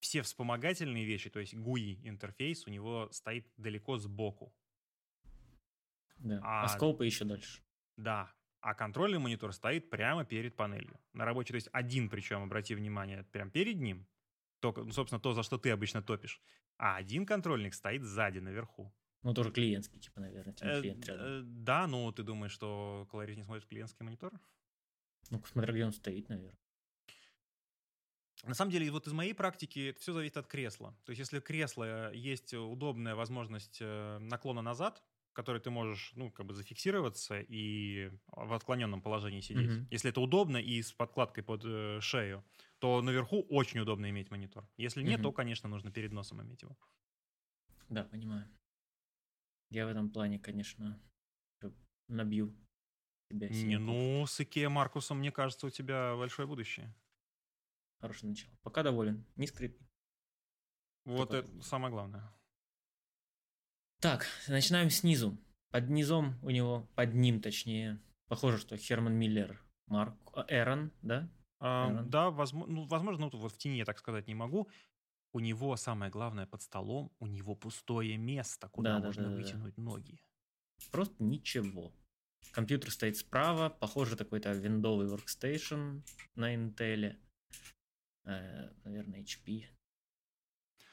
все вспомогательные вещи, то есть GUI интерфейс у него стоит далеко сбоку. Да. А, а скопы еще дальше. Да. А контрольный монитор стоит прямо перед панелью. На рабочей, то есть один, причем, обрати внимание, прямо перед ним. То, ну, собственно, то, за что ты обычно топишь. А один контрольник стоит сзади, наверху. Ну, тоже клиентский, типа, наверное. Э, клиент э, да, ну, ты думаешь, что колорист не смотрит клиентский монитор? Ну, смотря где он стоит, наверное. На самом деле, вот из моей практики это все зависит от кресла. То есть, если кресло есть удобная возможность э, наклона назад, в которой ты можешь, ну, как бы зафиксироваться и в отклоненном положении сидеть. Mm-hmm. Если это удобно и с подкладкой под э, шею, то наверху очень удобно иметь монитор. Если нет, mm-hmm. то, конечно, нужно перед носом иметь его. Да, понимаю. Я в этом плане, конечно, набью тебя. Не, ну, с Икеа Маркусом, мне кажется, у тебя большое будущее. Хорошее начало. Пока доволен. Не скрипит. Вот Только... это самое главное. Так, начинаем снизу. Под низом у него, под ним точнее, похоже, что Херман Миллер, Марк, а, Эрон, да? А, Да, возможно, ну, возможно, ну, вот в тени я так сказать не могу. У него самое главное под столом, у него пустое место, куда да, можно да, да, вытянуть да. ноги. Просто ничего. Компьютер стоит справа, похоже, такой-то виндовый workstation на Intel. Э, наверное, HP.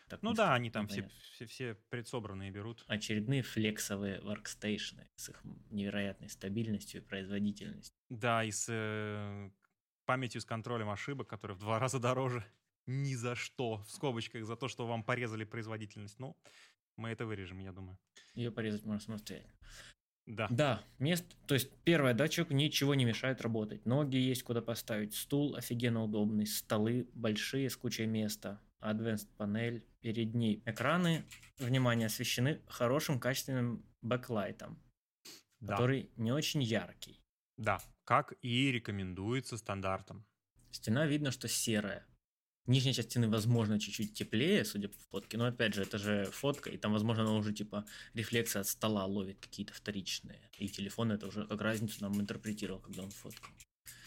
Так, ну да, они там все, все, все предсобранные берут. Очередные флексовые воркстейшны с их невероятной стабильностью и производительностью. Да, и с э, памятью с контролем ошибок, которые в два раза дороже. Ни за что. В скобочках за то, что вам порезали производительность. Ну, мы это вырежем, я думаю. Ее порезать можно самостоятельно. Да. Да, место, то есть первое, да, человеку ничего не мешает работать. Ноги есть куда поставить, стул офигенно удобный, столы большие с кучей места, advanced панель, перед ней экраны, внимание, освещены хорошим качественным бэклайтом, да. который не очень яркий. Да, как и рекомендуется стандартом. Стена видно, что серая. Нижняя часть стены, возможно, чуть-чуть теплее, судя по фотке, но опять же, это же фотка, и там, возможно, она уже типа рефлексы от стола ловит какие-то вторичные. И телефон это уже как разницу нам интерпретировал, когда он фоткал.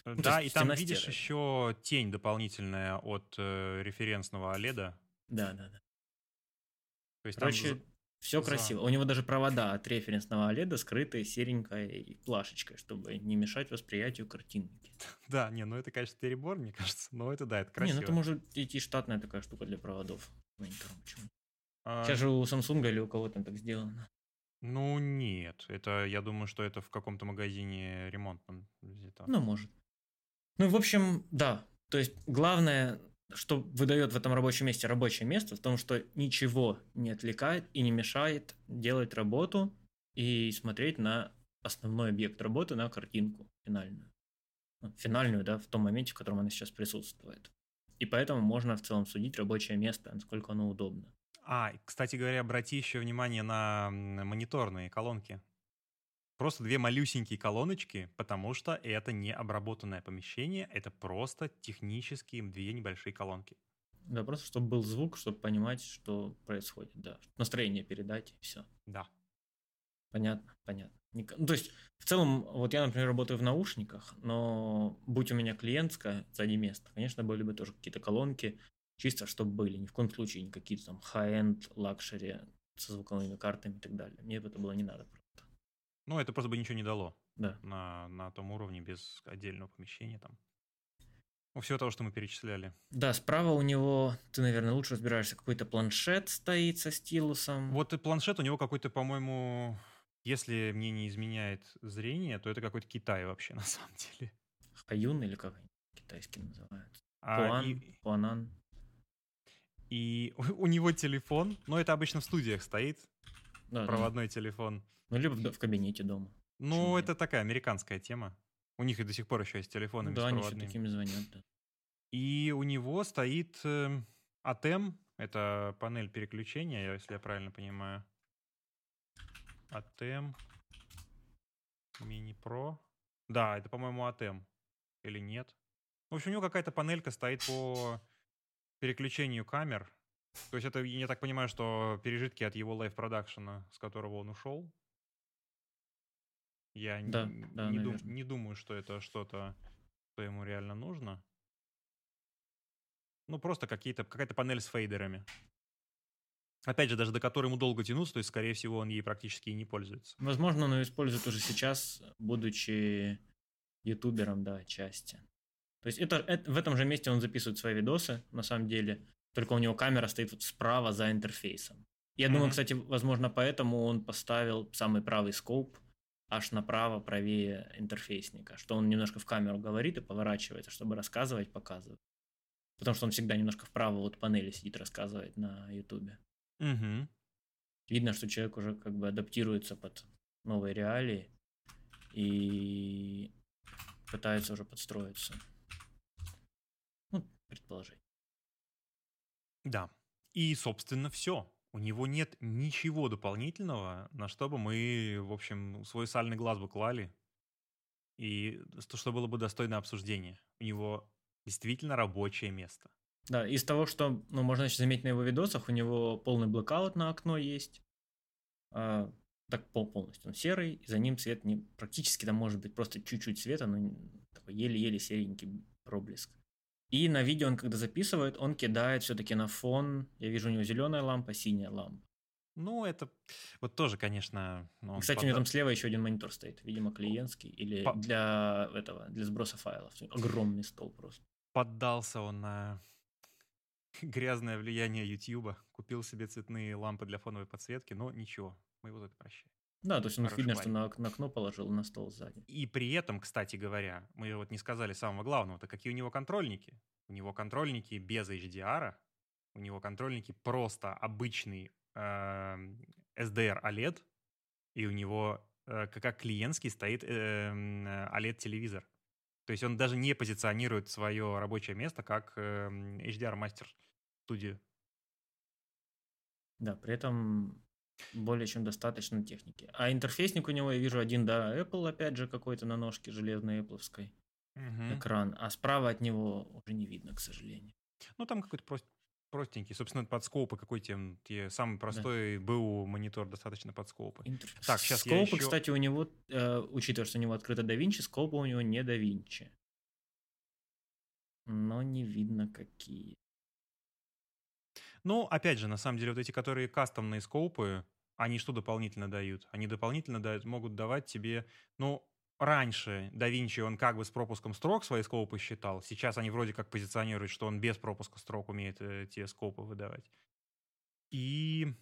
Ну, да, и там видишь еще тень дополнительная от э, референсного OLED. Да, да, да. То есть Короче, там все за... красиво. У него даже провода от референсного OLED скрыты серенькой плашечкой, чтобы не мешать восприятию картинки. Да, не, ну это, конечно, перебор, мне кажется, но это да, это красиво. Не, ну это может идти штатная такая штука для проводов? А... Сейчас же у Samsung или у кого-то так сделано. Ну нет, это, я думаю, что это в каком-то магазине ремонтном взято. Ну, может. Ну, в общем, да. То есть главное что выдает в этом рабочем месте рабочее место, в том, что ничего не отвлекает и не мешает делать работу и смотреть на основной объект работы, на картинку финальную. Ну, финальную, да, в том моменте, в котором она сейчас присутствует. И поэтому можно в целом судить рабочее место, насколько оно удобно. А, кстати говоря, обрати еще внимание на мониторные колонки. Просто две малюсенькие колоночки, потому что это не обработанное помещение, это просто технические две небольшие колонки. Да, просто чтобы был звук, чтобы понимать, что происходит, да. Настроение передать, и все. Да. Понятно, понятно. Ну, то есть, в целом, вот я, например, работаю в наушниках, но будь у меня клиентское сзади место, конечно, были бы тоже какие-то колонки, чисто чтобы были, ни в коем случае не какие-то там high-end, luxury со звуковыми картами и так далее. Мне это было не надо. Ну, это просто бы ничего не дало да. на, на том уровне без отдельного помещения там. Ну, всего того, что мы перечисляли. Да, справа у него, ты, наверное, лучше разбираешься, какой-то планшет стоит со стилусом. Вот и планшет у него какой-то, по-моему, если мне не изменяет зрение, то это какой-то Китай вообще на самом деле. Хаюн или как они китайский называются? А, Пуан, и... Пуанан. И у, у него телефон, но это обычно в студиях стоит, да, проводной да. телефон. Ну, либо в, в кабинете дома. Ну, Почему это нет? такая американская тема. У них и до сих пор еще есть телефоны Да, они еще такими звонят, да. И у него стоит э, ATEM, это панель переключения, если я правильно понимаю. ATEM Mini Pro. Да, это, по-моему, ATEM. Или нет? В общем, у него какая-то панелька стоит по переключению камер. То есть это, я так понимаю, что пережитки от его лайв-продакшена, с которого он ушел. Я Да, не, да, не, дум- не думаю, что это что-то, что ему реально нужно. Ну, просто какие-то, какая-то панель с фейдерами. Опять же, даже до которой ему долго тянуться, то есть, скорее всего, он ей практически и не пользуется. Возможно, он ее использует уже сейчас, будучи ютубером, да, отчасти. То есть это, это- в этом же месте он записывает свои видосы, на самом деле. Только у него камера стоит вот справа за интерфейсом. Я думаю, Мгм. кстати, возможно, поэтому он поставил самый правый скоп аж направо, правее интерфейсника, что он немножко в камеру говорит и поворачивается, чтобы рассказывать, показывать. Потому что он всегда немножко вправо от панели сидит, рассказывает на ютубе. Угу. Видно, что человек уже как бы адаптируется под новые реалии и пытается уже подстроиться. Ну, предположить. Да. И, собственно, все. У него нет ничего дополнительного, на что бы мы, в общем, свой сальный глаз бы клали. И что, что было бы достойно обсуждения. У него действительно рабочее место. Да, из того, что ну, можно еще заметить на его видосах, у него полный блэкаут на окно есть. А, так пол- полностью. Он серый, и за ним цвет не, практически там может быть просто чуть-чуть света, но еле-еле серенький проблеск. И на видео он, когда записывает, он кидает все-таки на фон. Я вижу у него зеленая лампа, синяя лампа. Ну, это вот тоже, конечно... ну, Кстати, у него там слева еще один монитор стоит, видимо, клиентский или По- для этого, для сброса файлов. Огромный стол просто. поддался он на грязное влияние Ютьюба, купил себе цветные лампы для фоновой подсветки, но ничего, мы его это прощаем. Да, то есть он Хороший видно, что на, на окно положил на стол сзади. И при этом, кстати говоря, мы вот не сказали самого главного, то какие у него контрольники. У него контрольники без HDR, у него контрольники просто обычный эм, SDR OLED, и у него э, как, клиентский стоит эм, OLED-телевизор. То есть он даже не позиционирует свое рабочее место как эм, HDR-мастер студию. Да, при этом более чем достаточно техники. А интерфейсник у него, я вижу, один, да, Apple, опять же, какой-то на ножке железной Apple экран, а справа от него уже не видно, к сожалению. Ну, там какой-то прост- простенький. Собственно, под скопы какой тебе, тебе самый простой БУ монитор достаточно под скопы. Интер- Так, я Скопы, ещё- кстати, у него, э, учитывая, что у него открыто DaVinci, скопы у него не DaVinci. Но не видно какие. Ну, опять же, на самом деле, вот эти, которые кастомные скопы, они что дополнительно дают? Они дополнительно дают, могут давать тебе, ну, раньше DaVinci, он как бы с пропуском строк свои скопы считал, сейчас они вроде как позиционируют, что он без пропуска строк умеет э, те скопы выдавать. И...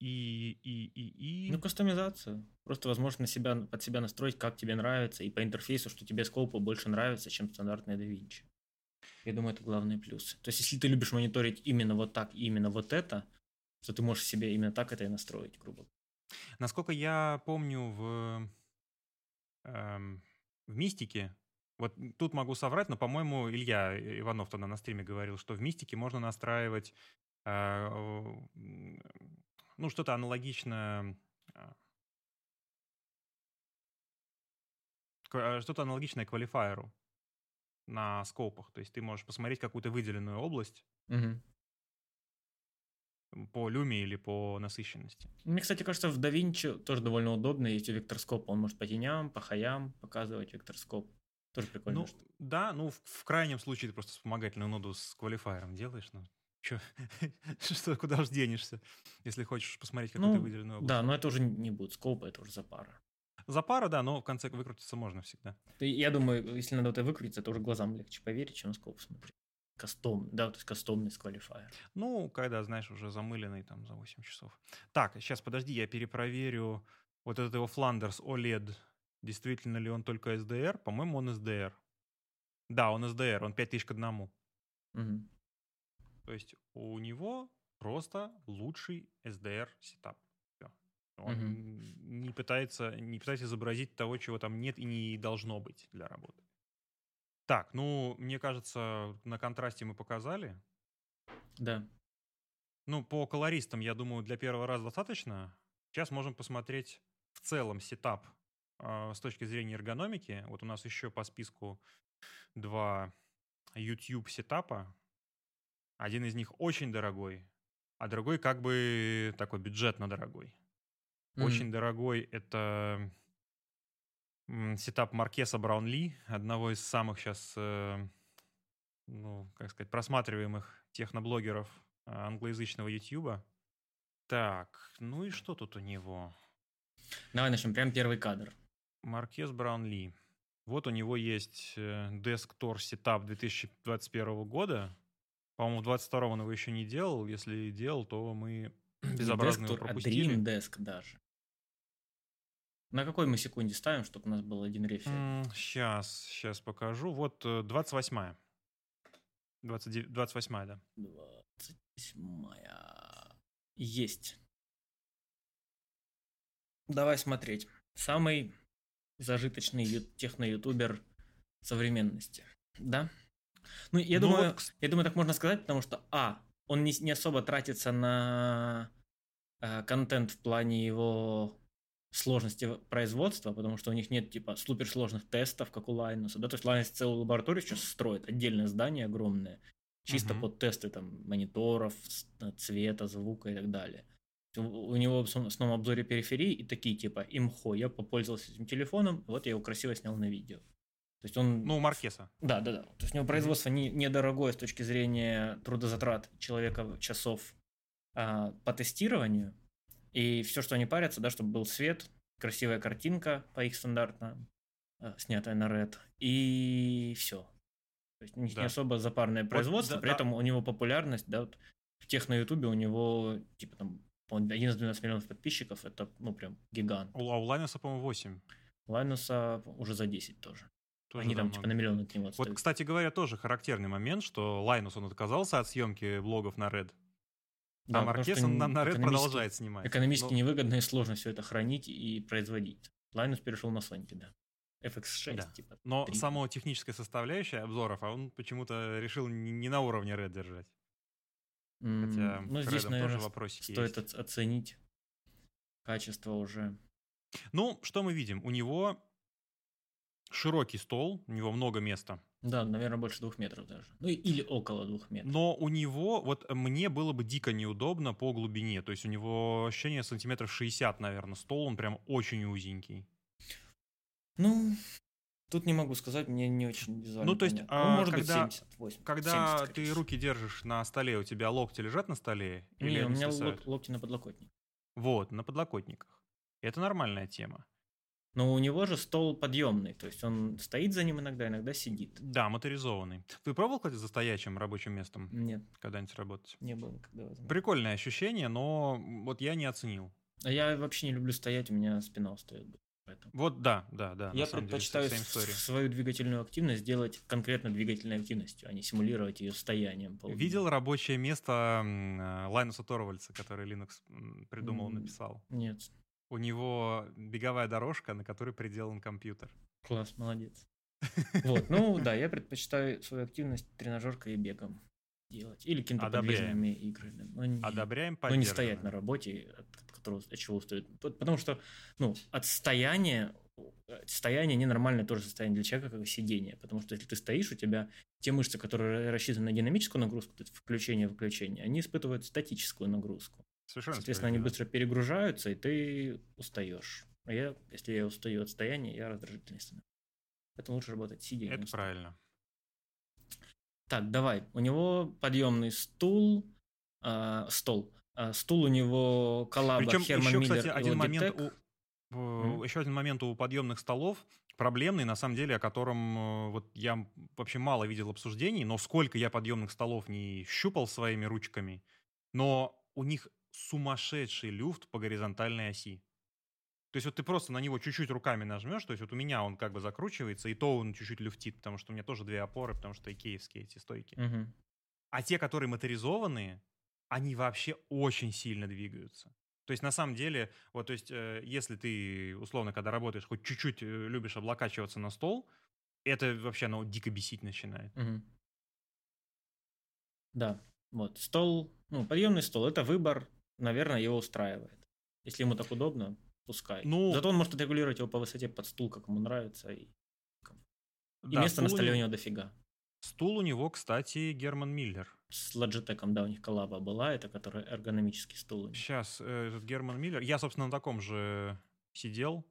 И, и, и, и... Ну, кастомизация. Просто возможно себя, под себя настроить, как тебе нравится, и по интерфейсу, что тебе скопы больше нравятся, чем стандартные DaVinci. Я думаю, это главные плюсы. То есть, если ты любишь мониторить именно вот так, именно вот это, то ты можешь себе именно так это и настроить, грубо говоря. Насколько я помню, в, эм, в «Мистике», вот тут могу соврать, но, по-моему, Илья Иванов тогда на стриме говорил, что в «Мистике» можно настраивать э, ну, что-то аналогичное э, э, что-то аналогичное квалифайеру на скопах. То есть ты можешь посмотреть какую-то выделенную область по люме или по насыщенности. Мне, кстати, кажется, в DaVinci тоже довольно удобно. Есть векторскоп. Он может по теням, по хаям показывать векторскоп. Тоже прикольно. Ну, да, ну, в, в крайнем случае ты просто вспомогательную ноду с квалифайером делаешь, ну, чё, что, куда уж денешься, если хочешь посмотреть какую-то Ну, выделенную область. да, но это уже не будет скопа, это уже за пара. За пару, да, но в конце выкрутиться можно всегда. Я думаю, если надо это выкрутиться, это уже глазам легче поверить, чем на скоп смотреть. Кастом, да, то есть кастомный с квалифайер. Ну, когда, знаешь, уже замыленный там за 8 часов. Так, сейчас, подожди, я перепроверю вот этот его Flanders OLED. Действительно ли он только SDR? По-моему, он SDR. Да, он SDR, он 5000 к одному. Мгм. То есть у него просто лучший SDR сетап. Он не пытается, не пытается изобразить того, чего там нет и не должно быть для работы. Так, ну, мне кажется, на контрасте мы показали. Да. Ну, по колористам, я думаю, для первого раза достаточно. Сейчас можем посмотреть в целом сетап э, с точки зрения эргономики. Вот у нас еще по списку два YouTube сетапа. Один из них очень дорогой, а другой как бы такой бюджетно дорогой. Mm-hmm. Очень дорогой это сетап Маркеса Браунли, одного из самых сейчас, э, ну, как сказать, просматриваемых техноблогеров э, англоязычного YouTube. Так, ну и что тут у него? Давай начнем, прям первый кадр. Маркес Браунли. Вот у него есть Desktop сетап 2021 года. По-моему, в 22 он его еще не делал. Если делал, то мы безобразно его пропустили. А Dream Desk даже. На какой мы секунде ставим, чтобы у нас был один рефер? Сейчас, сейчас покажу. Вот 28-я. 29, 28-я, да. 28-я. Есть. Давай смотреть. Самый зажиточный техно-ютубер современности. Да? Ну, я, ну, думаю, вот... я думаю, так можно сказать, потому что, а, он не, не особо тратится на э, контент в плане его сложности производства, потому что у них нет типа суперсложных тестов, как у Linus. Да? То есть Linus целую лабораторию сейчас строит, отдельное здание огромное, чисто uh-huh. под тесты там мониторов, цвета, звука и так далее. У него в основном обзоре периферии и такие типа имхо, я попользовался этим телефоном, вот я его красиво снял на видео. То есть он... Ну, у Маркеса. Да, да, да. То есть у него производство mm-hmm. не, недорогое с точки зрения трудозатрат человека часов а, по тестированию, и все, что они парятся, да, чтобы был свет, красивая картинка по их стандартам, э, снятая на Red, и все. То есть не, да. не особо запарное производство, вот, да, при да. этом у него популярность, да, вот в тех на Ютубе у него, типа там, 11-12 миллионов подписчиков, это, ну, прям гигант. У, а у Лайнуса, по-моему, 8. Лайнуса уже за 10 тоже. Тоже Они там типа на миллион от него Вот, кстати говоря, тоже характерный момент, что Лайнус, он отказался от съемки блогов на Red. Да, а Маркес он на, на Red продолжает снимать. Экономически но... невыгодно и сложно все это хранить и производить. Лайнус перешел на Sony, да. FX6, да. типа. Но 3. само техническая составляющая обзоров, а он почему-то решил не, не на уровне Red держать. Хотя ну, здесь, наверное, тоже вопросики стоит есть. оценить качество уже. Ну, что мы видим? У него широкий стол, у него много места. Да, наверное, больше двух метров даже. Ну или около двух метров. Но у него, вот мне было бы дико неудобно по глубине. То есть у него ощущение сантиметров 60, наверное, стол, он прям очень узенький. Ну, тут не могу сказать, мне не очень визуально Ну, то есть, а, ну, может когда, быть, 70, 80, Когда 70, ты руки держишь на столе, у тебя локти лежат на столе? Не, или у меня лок, локти на подлокотнике. Вот, на подлокотниках. Это нормальная тема. Но у него же стол подъемный, то есть он стоит за ним иногда, иногда сидит. Да, моторизованный. Ты пробовал, кстати, за стоячим рабочим местом? Нет. Когда-нибудь работать? Не было никогда. Возможно. Прикольное ощущение, но вот я не оценил. А я вообще не люблю стоять, у меня спина устает. Поэтому. Вот да, да, да. Я предпочитаю деле, свою двигательную активность делать конкретно двигательной активностью, а не симулировать ее стоянием. Видел рабочее место э, Лайнуса Торвальца, который Linux придумал, написал? Нет. У него беговая дорожка, на которой приделан компьютер. Класс, молодец. Вот, ну да, я предпочитаю свою активность тренажеркой и бегом делать. Или какими-то подвижными играми. Но не, Одобряем, Но не стоять на работе, от, от которого от чего устает. Потому что, ну, от стояния состояние ненормальное тоже состояние для человека, как сидение. Потому что если ты стоишь, у тебя те мышцы, которые рассчитаны на динамическую нагрузку, то есть включение-выключение, они испытывают статическую нагрузку. Совершенно Соответственно, они быстро перегружаются, и ты устаешь. А я, если я устаю от стояния, я раздражительный становлюсь. Поэтому лучше работать сидя. Это правильно. Так, давай. У него подъемный стул, э, стол. Э, стул у него коллаба Причем Херман еще, Миллер кстати, один момент у, mm. еще один момент у подъемных столов проблемный, на самом деле, о котором э, вот я вообще мало видел обсуждений, но сколько я подъемных столов не щупал своими ручками, но у них сумасшедший люфт по горизонтальной оси. То есть вот ты просто на него чуть-чуть руками нажмешь, то есть вот у меня он как бы закручивается, и то он чуть-чуть люфтит, потому что у меня тоже две опоры, потому что икеевские эти стойки. Угу. А те, которые моторизованные, они вообще очень сильно двигаются. То есть на самом деле, вот то есть э, если ты условно, когда работаешь, хоть чуть-чуть э, любишь облокачиваться на стол, это вообще оно дико бесить начинает. Мгм. Да, вот. Стол, ну, подъемный стол, это выбор, наверное, его устраивает. Если ему так удобно, пускай. Ну- Зато он может отрегулировать его по высоте под стул, как ему нравится. И, и Да, места на стул столе у него- дофига. Стул у него, кстати, Герман Миллер. С Logitech, да, у них коллаба была, это который эргономический стул. Сейчас, этот Герман Миллер. Я, собственно, на таком же сидел.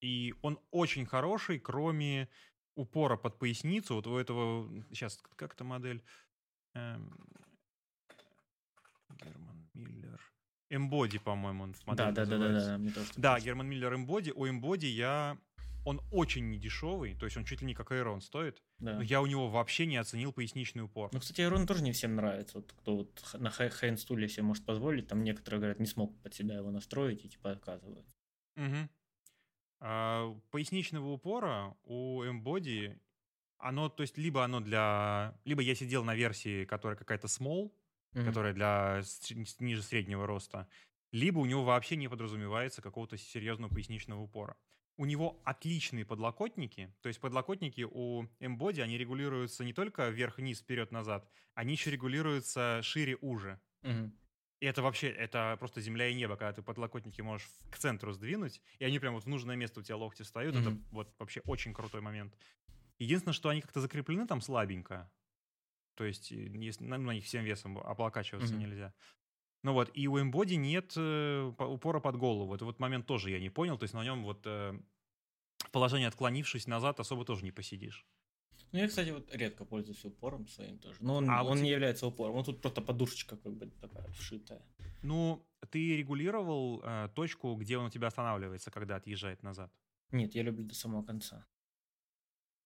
И он очень хороший, кроме упора под поясницу. Вот у этого... Сейчас, как эта модель? Эм, Герман Миллер. Эмбоди, по-моему, он Да, да, да, да, да, мне тоже Да. Герман Миллер Эмбоди. У Эмбоди я... Он очень недешевый, то есть он чуть ли не как Айрон стоит. Да. Но я у него вообще не оценил поясничный упор. Ну, кстати, Айрон тоже не всем нравится. Вот кто вот на хай- хай-энд-стуле себе может позволить, там некоторые говорят, не смог под себя его настроить и типа отказывают. Мгм. А, поясничного упора у Embody, оно, то есть, либо оно для... Либо я сидел на версии, которая какая-то small, Мгм. которая для ниже среднего роста, либо у него вообще не подразумевается какого-то серьезного поясничного упора. У него отличные подлокотники, то есть подлокотники у Embody, они регулируются не только вверх-вниз, вперед-назад, они еще регулируются шире-уже. Мгм. И это вообще, это просто земля и небо, когда ты подлокотники можешь к центру сдвинуть, и они прям вот в нужное место у тебя локти встают. Это Мгм. вот вообще очень крутой момент. Единственное, что они как-то закреплены там слабенько. То есть э, если, на, них всем весом облокачиваться Мгм. нельзя. Ну вот, и у Embody нет э, по- упора под голову. Вот момент тоже я не понял. То есть на нем вот э, в положении отклонившись назад особо тоже не посидишь. Ну, я, кстати, вот редко пользуюсь упором своим тоже. Но он, А вот он не те- является упором. Он тут просто подушечка как бы такая вшитая. Ну, ты регулировал э, точку, где он у тебя останавливается, когда отъезжает назад? Нет, я люблю до самого конца.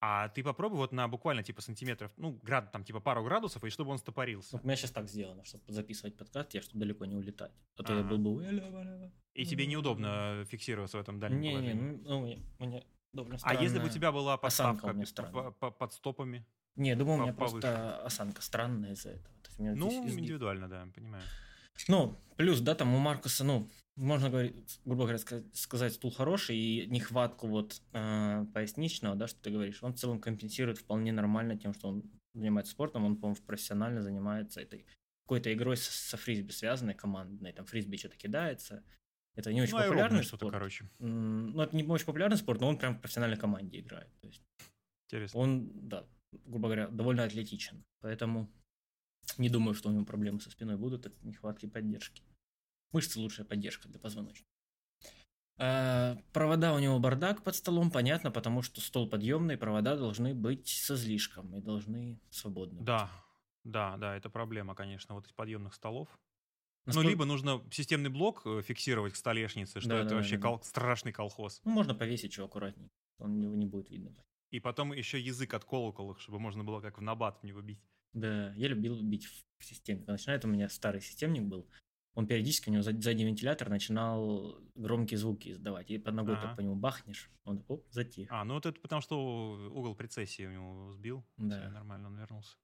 А ты попробуй вот на буквально типа сантиметров, ну, град, там типа пару градусов, и чтобы он стопорился. Вот у меня сейчас так сделано, чтобы записывать подкаст, я чтобы далеко не улетать. А то я был бы... И тебе неудобно фиксироваться в этом дальнем Не-не, положении. ну, мне- мне довольно А если бы у тебя была подставка меня п- странная. п- п- под стопами? Не, думаю, у по- меня повыше. просто осанка странная из-за этого. Ну, индивидуально, да, понимаю. Ну, плюс, да, там у Маркуса, ну, можно говорить, грубо говоря, ска- сказать, стул хороший, и нехватку вот э, поясничного, да, что ты говоришь, он в целом компенсирует вполне нормально тем, что он занимается спортом, он, по-моему, профессионально занимается этой какой-то игрой со, со фрисби связанной, командной, там фрисби что-то кидается. Это не очень ну, популярный что-то, спорт. короче. М, Ну, это не очень популярный спорт, но он прям в профессиональной команде играет. То есть Интересно. он, да, грубо говоря, довольно атлетичен. Поэтому не думаю, что у него проблемы со спиной будут от нехватки поддержки. Мышцы лучшая поддержка для позвоночника. А, провода у него бардак под столом, понятно, потому что стол подъемный, провода должны быть с излишком и должны свободны. Да, да, да, это проблема, конечно, вот из подъемных столов. Насколько- Ну, либо нужно системный блок э, фиксировать к столешнице, что Да, это да, вообще да, да. кол- страшный колхоз. Ну, можно повесить его аккуратнее, он его не будет видно. И потом еще язык от колоколов, чтобы можно было как в набат в него бить. Да, я любил бить в системе. Начинает, у меня старый системник был. Он периодически, у него зад- задний вентилятор начинал громкие звуки издавать. И под ногой Ага. так по нему бахнешь, он оп, затих. А, ну вот это потому, что угол прецессии у него сбил. Да. Всё нормально, он вернулся.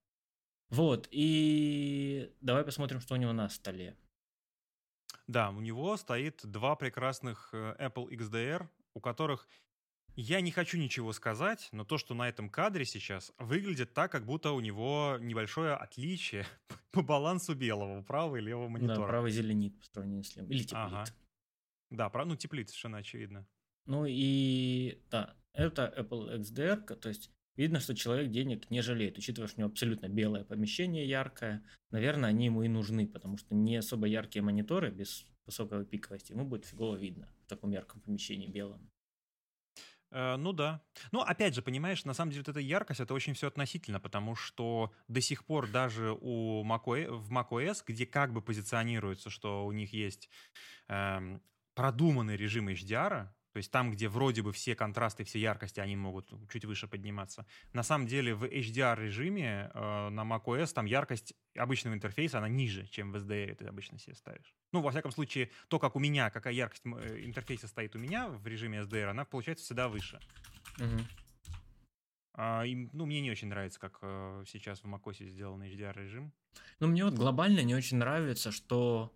Вот, и давай посмотрим, что у него на столе. Да, у него стоит два прекрасных э, Apple XDR, у которых я не хочу ничего сказать, но то, что на этом кадре сейчас, выглядит так, как будто у него небольшое отличие по балансу белого, правого и левого Да, монитора. правый зеленит по сравнению с левым. Или теплит. Ага. Да, прав- ну теплит, совершенно очевидно. Ну и да, это Apple XDR, то есть видно, что человек денег не жалеет, учитывая, что у него абсолютно белое помещение, яркое. Наверное, они ему и нужны, потому что не особо яркие мониторы без высокой пиковости, ему будет фигово видно в таком ярком помещении белом. Э, ну да. Ну, опять же, понимаешь, на самом деле вот эта яркость, это очень все относительно, потому что до сих пор даже у macOS, в macOS, где как бы позиционируется, что у них есть эм, продуманный режим HDR, то есть там, где вроде бы все контрасты, все яркости, они могут чуть выше подниматься. На самом деле в HDR-режиме э, на macOS там яркость обычного интерфейса, она ниже, чем в SDR ты обычно себе ставишь. Ну, во всяком случае, то, как у меня, какая яркость э, интерфейса стоит у меня в режиме SDR, она получается всегда выше. А, и, ну, мне не очень нравится, как э, сейчас в macOS сделан HDR-режим. Ну, мне вот глобально не очень нравится, что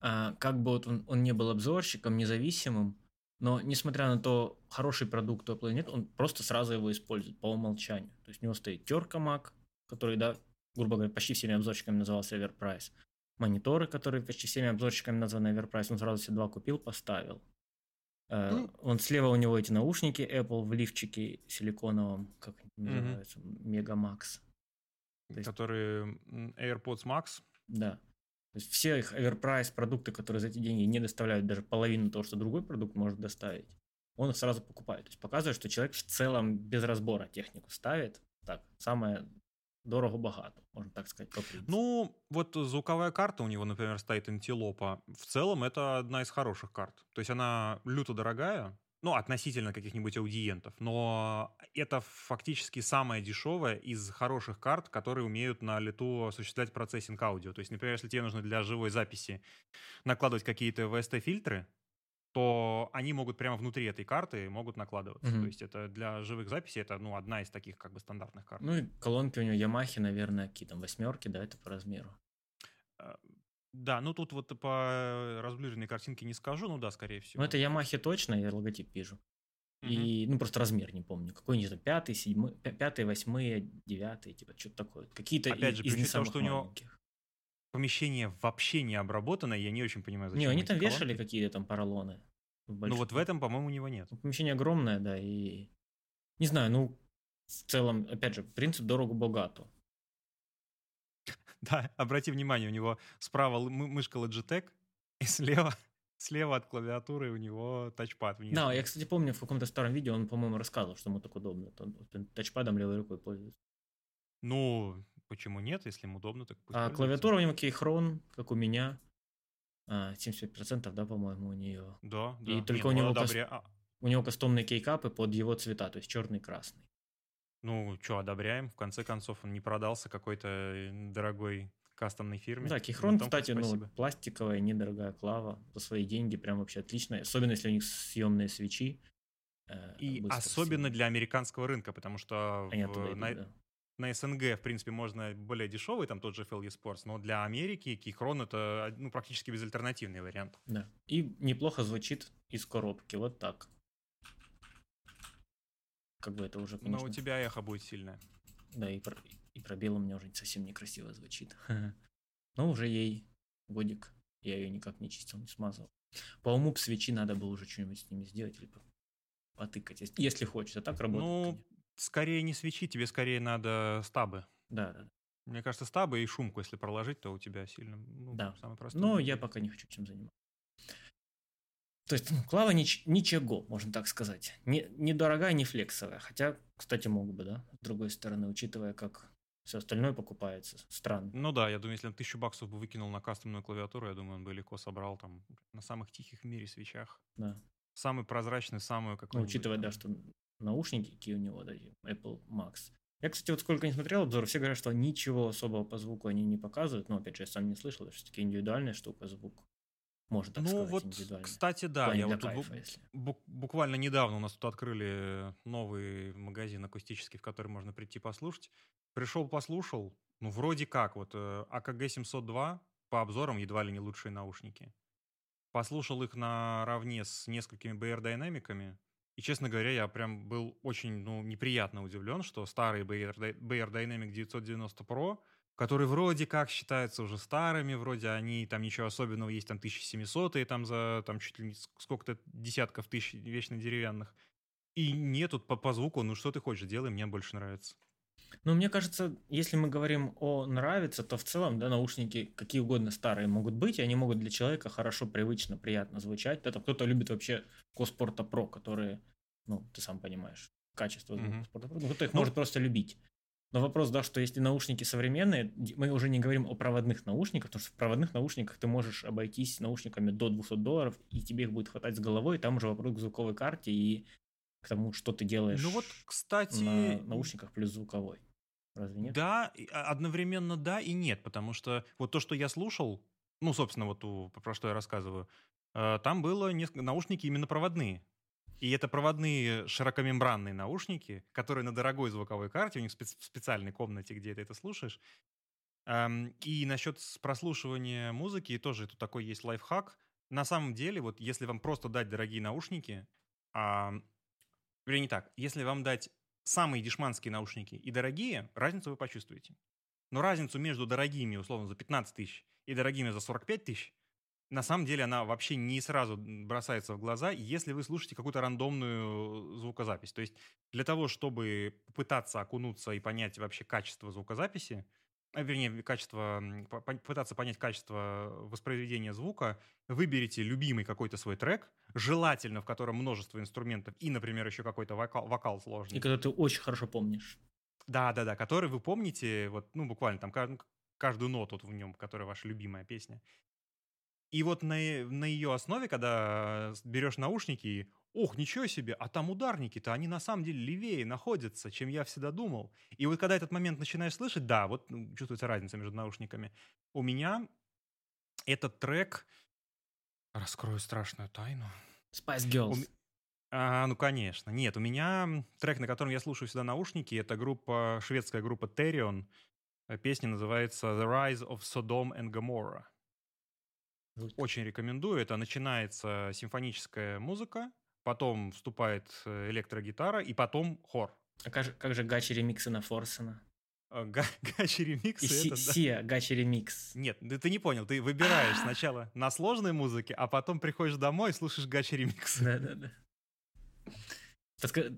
а, как бы вот он, он не был обзорщиком, независимым, Но, несмотря на то, хороший продукт у Apple нет, он просто сразу его использует по умолчанию. То есть у него стоит терка Mac, который, да, грубо говоря, почти всеми обзорщиками назывался Everprice. Мониторы, которые почти всеми обзорщиками названы Everprice, он сразу себе два купил, поставил. Ну. Он слева у него эти наушники Apple в лифчике силиконовом, как они называются, Megamax. То есть- Которые AirPods Max. Да. Все их Everprice продукты, которые за эти деньги не доставляют даже половину того, что другой продукт может доставить, он их сразу покупает. То есть показывает, что человек в целом без разбора технику ставит. Так, самое дорого-богато, можно так сказать, по. Ну, вот звуковая карта у него, например, стоит Антилопа. В целом, это одна из хороших карт. То есть она люто дорогая, ну, относительно каких-нибудь аудиентов, но это фактически самая дешевая из хороших карт, которые умеют на лету осуществлять процессинг аудио. То есть, например, если тебе нужно для живой записи накладывать какие-то VST-фильтры, то они могут прямо внутри этой карты могут накладываться. Мгм. То есть это для живых записей это ну одна из таких как бы стандартных карт. Ну и колонки у него Ямахи, наверное, какие там восьмерки, да, это по размеру. Да, ну тут вот по разблюренной картинке не скажу, ну да, скорее всего. Ну это Ямахи точно, я логотип вижу. И, ну, просто размер не помню. Какой не знаю, пятый, седьмой, пя- пятый, восьмые, девятый, типа, что-то такое. Какие-то Опять же, из не того, что у него. Помещение вообще не обработанное, я не очень понимаю, зачем Не, они там вешали колонки. какие-то там поролоны. Ну вот в этом, по-моему, у него нет. Ну, Помещение огромное, да, и... Не знаю, ну, в целом, опять же, принцип дорого-богато. Да, обрати внимание, у него справа мышка Logitech, и слева, слева от клавиатуры у него тачпад внизу. Да, я, кстати, помню, в каком-то старом видео он, по-моему, рассказывал, что ему так удобно. Он тачпадом левой рукой пользуется. Ну, почему нет, если им удобно, так пусть А клавиатура у него кейхрон, как у меня. А, 75%, да, по-моему, у нее. Да, да. И только Не, у ну, него одобря- а, У него кастомные кейкапы под его цвета, то есть черный и красный. Ну, что, одобряем. В конце концов, он не продался какой-то э, дорогой кастомной фирме. Да, На кейхрон, том кстати, ну, пластиковая, недорогая клава. За свои деньги прям вообще отлично. Особенно, если у них съемные свечи. э, И особенно съемные. для американского рынка, потому что Они в- оттуда идут, на, да. на СНГ, в принципе, можно более дешевый, там тот же FLE Sports, но для Америки Кейхрон это ну, практически безальтернативный вариант. Да. И неплохо звучит из коробки. Вот так. Как бы это уже, Но конечно... у тебя эхо будет сильное. Да, и, про... и пробел у меня уже совсем некрасиво звучит. Но уже ей годик. Я ее никак не чистил, не смазывал. По уму свечи надо было уже что-нибудь с ними сделать или по- потыкать, если- хочешь. А так работает. Ну, конечно. скорее не свечи, тебе скорее надо стабы. Да, да. Мне кажется, стабы и шумку, если проложить, то у тебя сильно, ну, Да. самый простой. Но я пока не хочу чем заниматься. То есть, ну, клава нич- ничего, можно так сказать. Не, не дорогая, не флексовая. Хотя, кстати, мог бы, да, с другой стороны, учитывая, как все остальное покупается. Странно. Ну да, я думаю, если он тысячу баксов бы выкинул на кастомную клавиатуру, я думаю, он бы легко собрал там на самых тихих в мире свечах. Да. Самый прозрачный, самую Ну, какой учитывая, да, что наушники какие у него, да, Apple Max. Я, кстати, вот сколько не смотрел обзоры, все говорят, что ничего особого по звуку они не показывают. Но, опять же, я сам не слышал, это все-таки индивидуальная штука, звук. Можно так Ну сказать, вот, индивидуальный. кстати, да, я вот тут бу- кайфа, если. Бук- буквально недавно у нас тут открыли новый магазин акустический, в который можно прийти послушать. Пришел, послушал. Ну, вроде как, вот э, АКГ 702 по обзорам едва ли не лучшие наушники. Послушал их наравне с несколькими BR динамиками. И, честно говоря, я прям был очень ну, неприятно удивлен, что старый BR, BR Dynamic 990 Pro, которые вроде как считаются уже старыми, вроде они там ничего особенного, есть там 1700 там за там чуть ли не сколько-то десятков тысяч вечно деревянных. И нет, тут по, по звуку, ну что ты хочешь, делай, мне больше нравится. Ну, мне кажется, если мы говорим о нравится, то в целом, да, наушники какие угодно старые могут быть, и они могут для человека хорошо, привычно, приятно звучать. Это кто-то любит вообще Коспорта Про, которые, ну, ты сам понимаешь, качество звука. Коспорта Про. Ну, кто их Ну- может просто любить. Но вопрос, да, что если наушники современные, мы уже не говорим о проводных наушниках, потому что в проводных наушниках ты можешь обойтись наушниками до 200 долларов, и тебе их будет хватать с головой, и там уже вопрос к звуковой карте и к тому, что ты делаешь Ну вот, кстати, на наушниках плюс звуковой. Разве нет? Да, а, одновременно да и нет, потому что вот то, что я слушал, ну, собственно, вот у- про что я рассказываю, э, там было несколько наушники именно проводные. И это проводные широкомембранные наушники, которые на дорогой звуковой карте, у них спец- в специальной комнате, где ты это слушаешь. И насчет прослушивания музыки тоже тут такой есть лайфхак. на самом деле, вот если вам просто дать дорогие наушники, а, вернее не так, если вам дать самые дешманские наушники и дорогие, разницу вы почувствуете. Но разницу между дорогими, условно, за 15 тысяч и дорогими за 45 тысяч, на самом деле она вообще не сразу бросается в глаза, если вы слушаете какую-то рандомную звукозапись. То есть для того, чтобы попытаться окунуться и понять вообще качество звукозаписи, а, вернее, качество, пытаться понять качество воспроизведения звука, выберите любимый какой-то свой трек, желательно в котором множество инструментов и, например, еще какой-то вокал, вокал сложный. И который ты очень хорошо помнишь. Да, да, да, который вы помните, вот, ну, буквально там каждую ноту в нем, которая ваша любимая песня. И вот на, на ее основе, когда берешь наушники, ох, ничего себе, а там ударники-то, они на самом деле левее находятся, чем я всегда думал. И вот когда этот момент начинаешь слышать, да, вот ну, чувствуется разница между наушниками. У меня этот трек... Раскрою страшную тайну. Spice Girls. У... А, ну, конечно. Нет, у меня трек, на котором я слушаю всегда наушники, это группа, шведская группа Terion. Песня называется The Rise of Sodom and Gomorrah. Очень рекомендую. Это начинается симфоническая музыка, потом вступает э, электрогитара и потом хор. А как же, как же гачи ремиксы на Форсена? А, гачи ремиксы и это, си, Сия, гачи ремикс. Нет, ты, ты не понял. Ты выбираешь сначала на сложной музыке, а потом приходишь домой и слушаешь гачи ремикс. Да-да-да.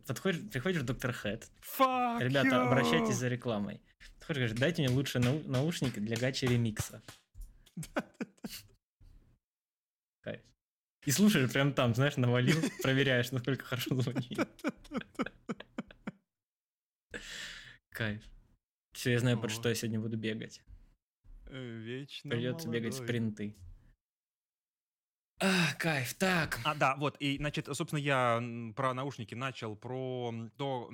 Подходишь, приходишь в Доктор Хэт. Ребята, you. обращайтесь за рекламой. Подходишь, говоришь, дайте мне лучше наушники для гачи ремикса. И слушаешь прям там, знаешь, навалил, проверяешь, насколько хорошо звонит. Кайф. Все, я знаю, под что я сегодня буду бегать. Э, вечно Придется бегать спринты. А, кайф, так. А, да, вот, и, значит, собственно, я про наушники начал, про то,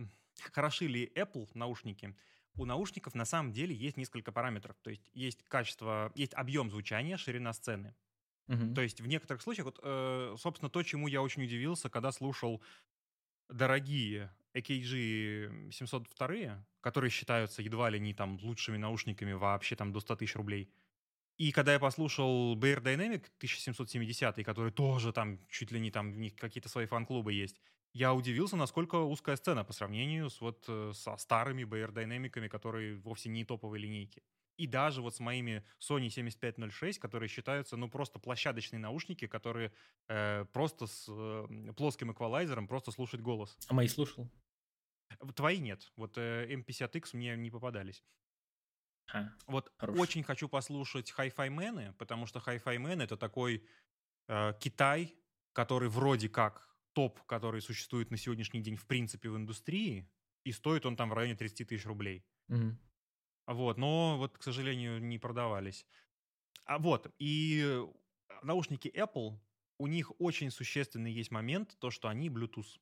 хороши ли Apple наушники. У наушников на самом деле есть несколько параметров. То есть есть качество, есть объем звучания, ширина сцены. Угу. То есть в некоторых случаях, вот, э, собственно, то, чему я очень удивился, когда слушал дорогие AKG 702, которые считаются едва ли не там лучшими наушниками вообще там до 100 тысяч рублей. И когда я послушал Bear Dynamic 1770, который тоже там чуть ли не там, в них какие-то свои фан-клубы есть, я удивился, насколько узкая сцена по сравнению с вот э, со старыми Bear Dynamic, которые вовсе не топовые линейки. И даже вот с моими Sony 7506, которые считаются, ну, просто площадочные наушники, которые э, просто с э, плоским эквалайзером просто слушать голос. А мои слушал? Твои нет. Вот э, M50X мне не попадались. А, вот хорош. очень хочу послушать Hi-Fi Man, потому что Hi-Fi Man это такой э, Китай, который вроде как топ, который существует на сегодняшний день в принципе в индустрии, и стоит он там в районе 30 тысяч рублей. Угу. Вот, но вот, к сожалению, не продавались. А вот, и наушники Apple, у них очень существенный есть момент, то, что они Bluetooth.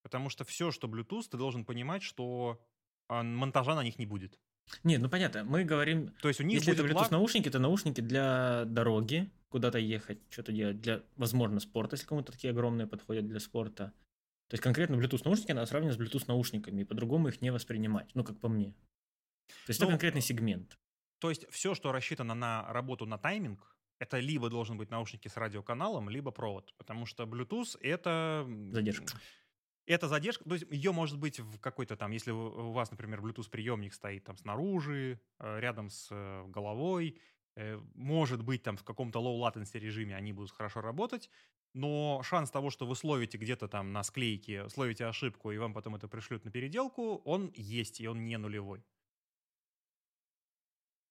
Потому что все, что Bluetooth, ты должен понимать, что а, монтажа на них не будет. Нет, ну понятно, мы говорим... То есть у них Если будет это Bluetooth лаг... наушники, это наушники для дороги, куда-то ехать, что-то делать, для, возможно, спорта, если кому-то такие огромные подходят для спорта. То есть конкретно Bluetooth наушники надо сравнивать с Bluetooth наушниками, и по-другому их не воспринимать, ну, как по мне. То есть ну, это конкретный сегмент. То есть все, что рассчитано на работу на тайминг, это либо должен быть наушники с радиоканалом, либо провод. Потому что Bluetooth это... Задержка. Это задержка, то есть ее может быть в какой-то там, если у вас, например, Bluetooth приемник стоит там снаружи, э, рядом с э, головой, э, может быть там в каком-то low latency режиме они будут хорошо работать, но шанс того, что вы словите где-то там на склейке, словите ошибку и вам потом это пришлют на переделку, он есть, и он не нулевой.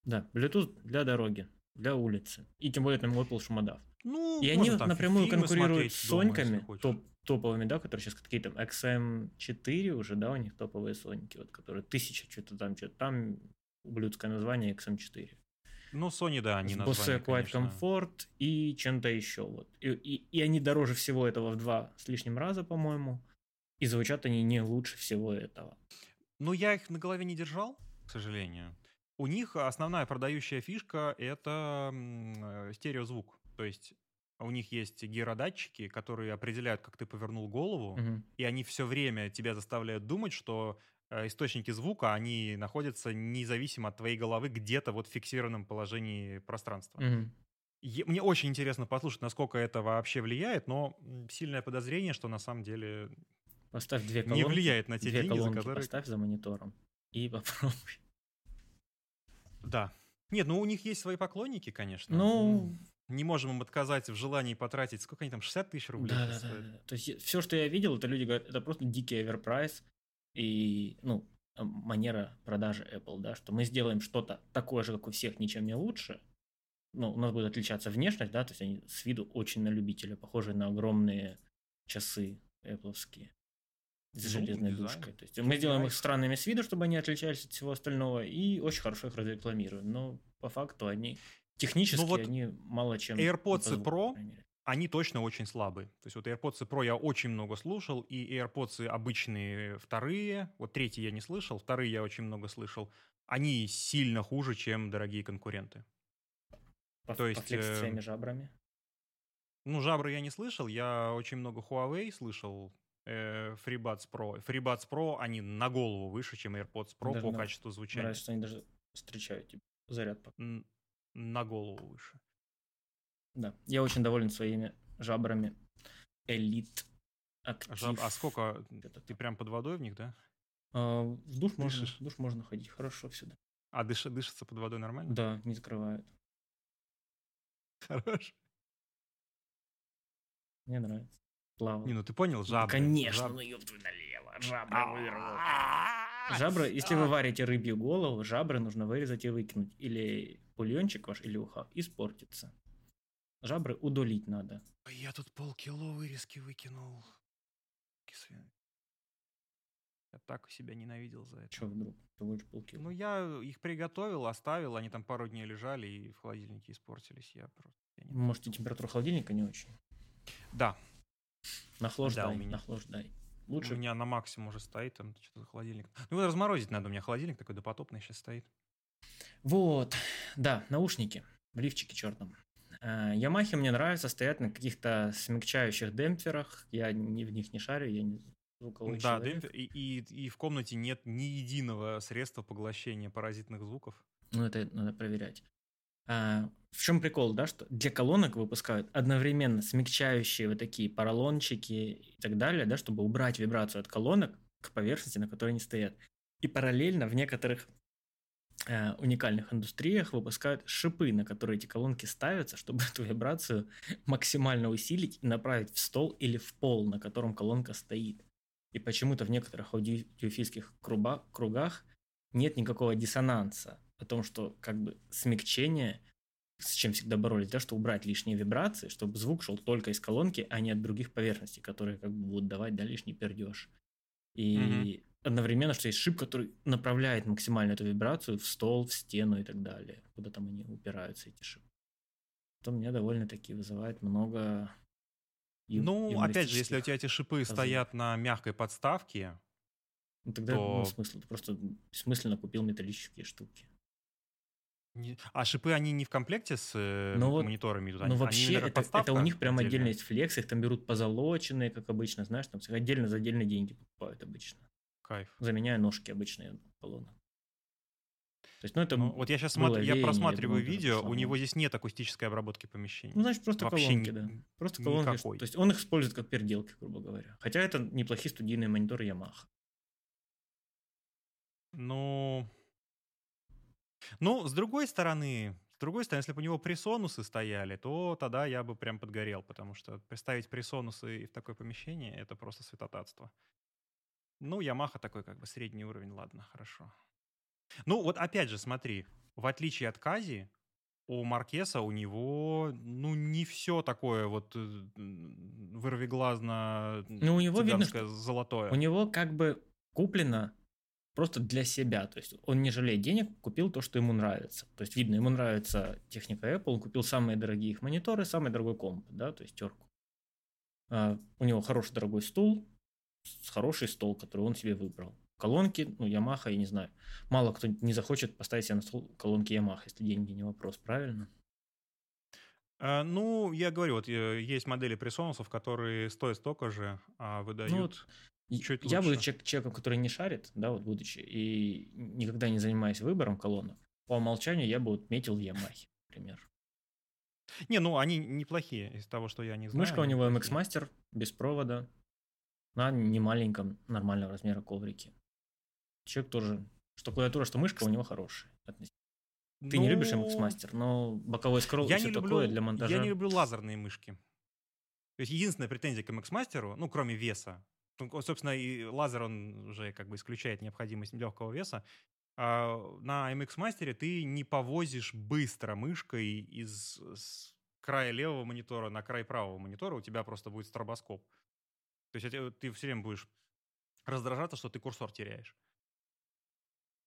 Да, Bluetooth для дороги, для улицы. И тем более там Apple шумодав. Ну, и они там напрямую конкурируют с Соньками, топ, топовыми, да, которые сейчас какие-то XM4 уже, да, у них топовые Соньки, вот, которые тысяча что-то там, что-то там, ублюдское название XM4. Ну, Sony, да, они назвали, Bose Quiet Comfort и чем-то еще, вот. И, и, и они дороже всего этого в два с лишним раза, по-моему, и звучат они не лучше всего этого. Ну, я их на голове не держал, к сожалению. У них основная продающая фишка — это э, стереозвук. То есть у них есть гиродатчики, которые определяют, как ты повернул голову, угу. и они все время тебя заставляют думать, что э, источники звука, они находятся независимо от твоей головы где-то вот в фиксированном положении пространства. Угу. Мне очень интересно послушать, насколько это вообще влияет, но сильное подозрение, что на самом деле Поставь две колонки. Не влияет на те две деньги, за которые... Поставь за монитором и попробуй. Да. Нет, ну у них есть свои поклонники, конечно. Ну, не можем им отказать в желании потратить, сколько они там, 60 тысяч рублей? Да, да, да, да. То есть все, что я видел, это люди говорят, это просто дикий оверпрайс и, ну, манера продажи Apple, да, что мы сделаем что-то такое же, как у всех, ничем не лучше. Ну, у нас будет отличаться внешность, да, то есть они с виду очень на любителя, похожие на огромные часы Apple. С ну, железной дизайн. душкой. То есть мы сделаем их странными с виду, чтобы они отличались от всего остального, и очень хорошо их разрекламируем. Но по факту они технически ну, вот они мало чем. AirPods звуку, Pro, они точно очень слабые. То есть вот AirPods Pro я очень много слушал, и AirPods обычные вторые, вот третий я не слышал, вторые я очень много слышал, они сильно хуже, чем дорогие конкуренты. По, То есть... С своими жабрами? Ну, жабры я не слышал, я очень много Huawei слышал, э, FreeBuds Pro. FreeBuds Pro, они на голову выше, чем AirPods Pro даже по на... качеству звучания. Нравится, что они даже встречают типа, заряд. На голову выше. Да, я очень доволен своими жабрами. Элит Актив. Жаб... А сколько? Это Ты прям под водой в них, да? А, в душ можно, в душ можно ходить хорошо всегда. А дыш... дышится под водой нормально? Да, не закрывают. Хорошо. Мне нравится плавал. Не, ну ты понял, жабры. Конечно, жаб... ну ёпту налево, жабры а, вырвал. Жабры, если вы варите рыбью голову, жабры нужно вырезать и выкинуть. Или бульончик ваш, или уха, испортится. Жабры удалить надо. Я тут полкило вырезки выкинул. Я так себя ненавидел за это. Че вдруг? Ты будешь полкило? Ну, я их приготовил, оставил, они там пару дней лежали и в холодильнике испортились. Я просто... Я не Может, и температура холодильника не очень? Да, Нахлаждай, да, у меня. нахлаждай. Лучше. У меня на максимум уже стоит, там что-то холодильник. Ну, вот разморозить надо, у меня холодильник такой допотопный сейчас стоит. Вот, да, наушники в лифчике черном. А, Ямахи мне нравятся, стоят на каких-то смягчающих демпферах. Я не, в них не шарю, я не звуковой Да, демпфер, и, и, и в комнате нет ни единого средства поглощения паразитных звуков. Ну, это надо проверять. А, в чем прикол, да, что для колонок выпускают одновременно смягчающие вот такие поролончики и так далее, да, чтобы убрать вибрацию от колонок к поверхности, на которой они стоят. И параллельно в некоторых э, уникальных индустриях выпускают шипы, на которые эти колонки ставятся, чтобы эту вибрацию максимально усилить и направить в стол или в пол, на котором колонка стоит. И почему-то в некоторых аудиофильских кругах нет никакого диссонанса о том, что как бы смягчение, с чем всегда боролись, да, что убрать лишние вибрации, чтобы звук шел только из колонки, а не от других поверхностей, которые как бы будут давать да, лишний пердеж. И mm одновременно, что есть шип, который направляет максимально эту вибрацию в стол, в стену и так далее, куда там они упираются, эти шипы. То мне довольно-таки вызывает много ну, опять же, если у тебя эти шипы разумов. стоят на мягкой подставке, ну, тогда то... ну, смысл, ты просто бессмысленно купил металлические штуки. А шипы, они не в комплекте с э, ну, мониторами идут? Ну, вообще, это, это у них прям отдельно есть флекс, их там берут позолоченные, как обычно, знаешь, там отдельно за отдельные деньги покупают обычно. Кайф. Заменяя ножки обычные колонны. То есть, ну, это ну, вот я сейчас смотрю, я просматриваю думаю, видео, у него здесь нет акустической обработки помещений. Ну, значит, просто Вообще колонки, да. Просто колонки. Никакой. То есть он их использует как переделки, грубо говоря. Хотя это неплохие студийные мониторы Yamaha. Ну, ну, с другой стороны, с другой стороны, если бы у него пресонусы стояли, то тогда я бы прям подгорел, потому что представить пресонусы в такое помещение — это просто святотатство. Ну, Ямаха такой как бы средний уровень, ладно, хорошо. Ну, вот опять же, смотри, в отличие от Кази, у Маркеса у него, ну, не все такое вот э, вырвиглазно ну, у него видно, что золотое. У него как бы куплено просто для себя. То есть он не жалеет денег, купил то, что ему нравится. То есть видно, ему нравится техника Apple, он купил самые дорогие их мониторы, самый дорогой комп, да, то есть терку. А, у него хороший дорогой стул, хороший стол, который он себе выбрал. Колонки, ну, Yamaha, я не знаю. Мало кто не захочет поставить себе на стол колонки Yamaha, если деньги не вопрос, правильно? А, ну, я говорю, вот э, есть модели пресонусов, которые стоят столько же, а выдают... Ну, вот Чуть я буду человек, человеком, который не шарит, да, вот будучи, и никогда не занимаясь выбором колонок, по умолчанию я бы вот метил в Ямахе, например. Не, ну они неплохие из того, что я не знаю. Мышка у него. MX Master без провода на немаленьком нормального размера коврике. Человек тоже, что клавиатура, что мышка у него хорошая. относительно. Ты не любишь MX Ну, Master, но боковой скролл Я и все не такое люблю, для монтажа. я не люблю лазерные мышки. То есть единственная претензия к MX Master, ну, кроме веса, ну, собственно, и лазер, он уже как бы исключает необходимость легкого веса, а на MX Master ты не повозишь быстро мышкой из края левого монитора на край правого монитора, у тебя просто будет стробоскоп. То есть это ты все время будешь раздражаться, что ты курсор теряешь.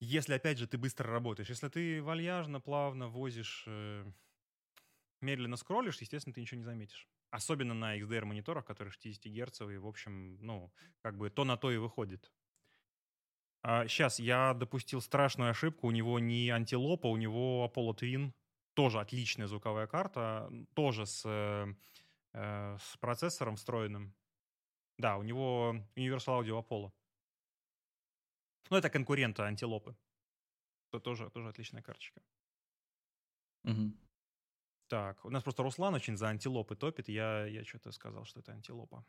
Если, опять же, ты быстро работаешь, если ты вальяжно, плавно возишь, э, медленно скроллишь, естественно, ты ничего не заметишь. Особенно на XDR-мониторах, которые 60 герцовые, в общем, ну, как бы то на то и выходит. сейчас, я допустил страшную ошибку. У него не антилопа, у него Apollo Twin. Тоже отличная звуковая карта, тоже с, э, э, с процессором встроенным. Да, у него Universal Audio Apollo. Ну, это конкуренты антилопы. Это тоже, тоже отличная карточка. Мгм. Так, у нас просто Руслан очень за антилопы топит. Я, я что-то сказал, что это антилопа.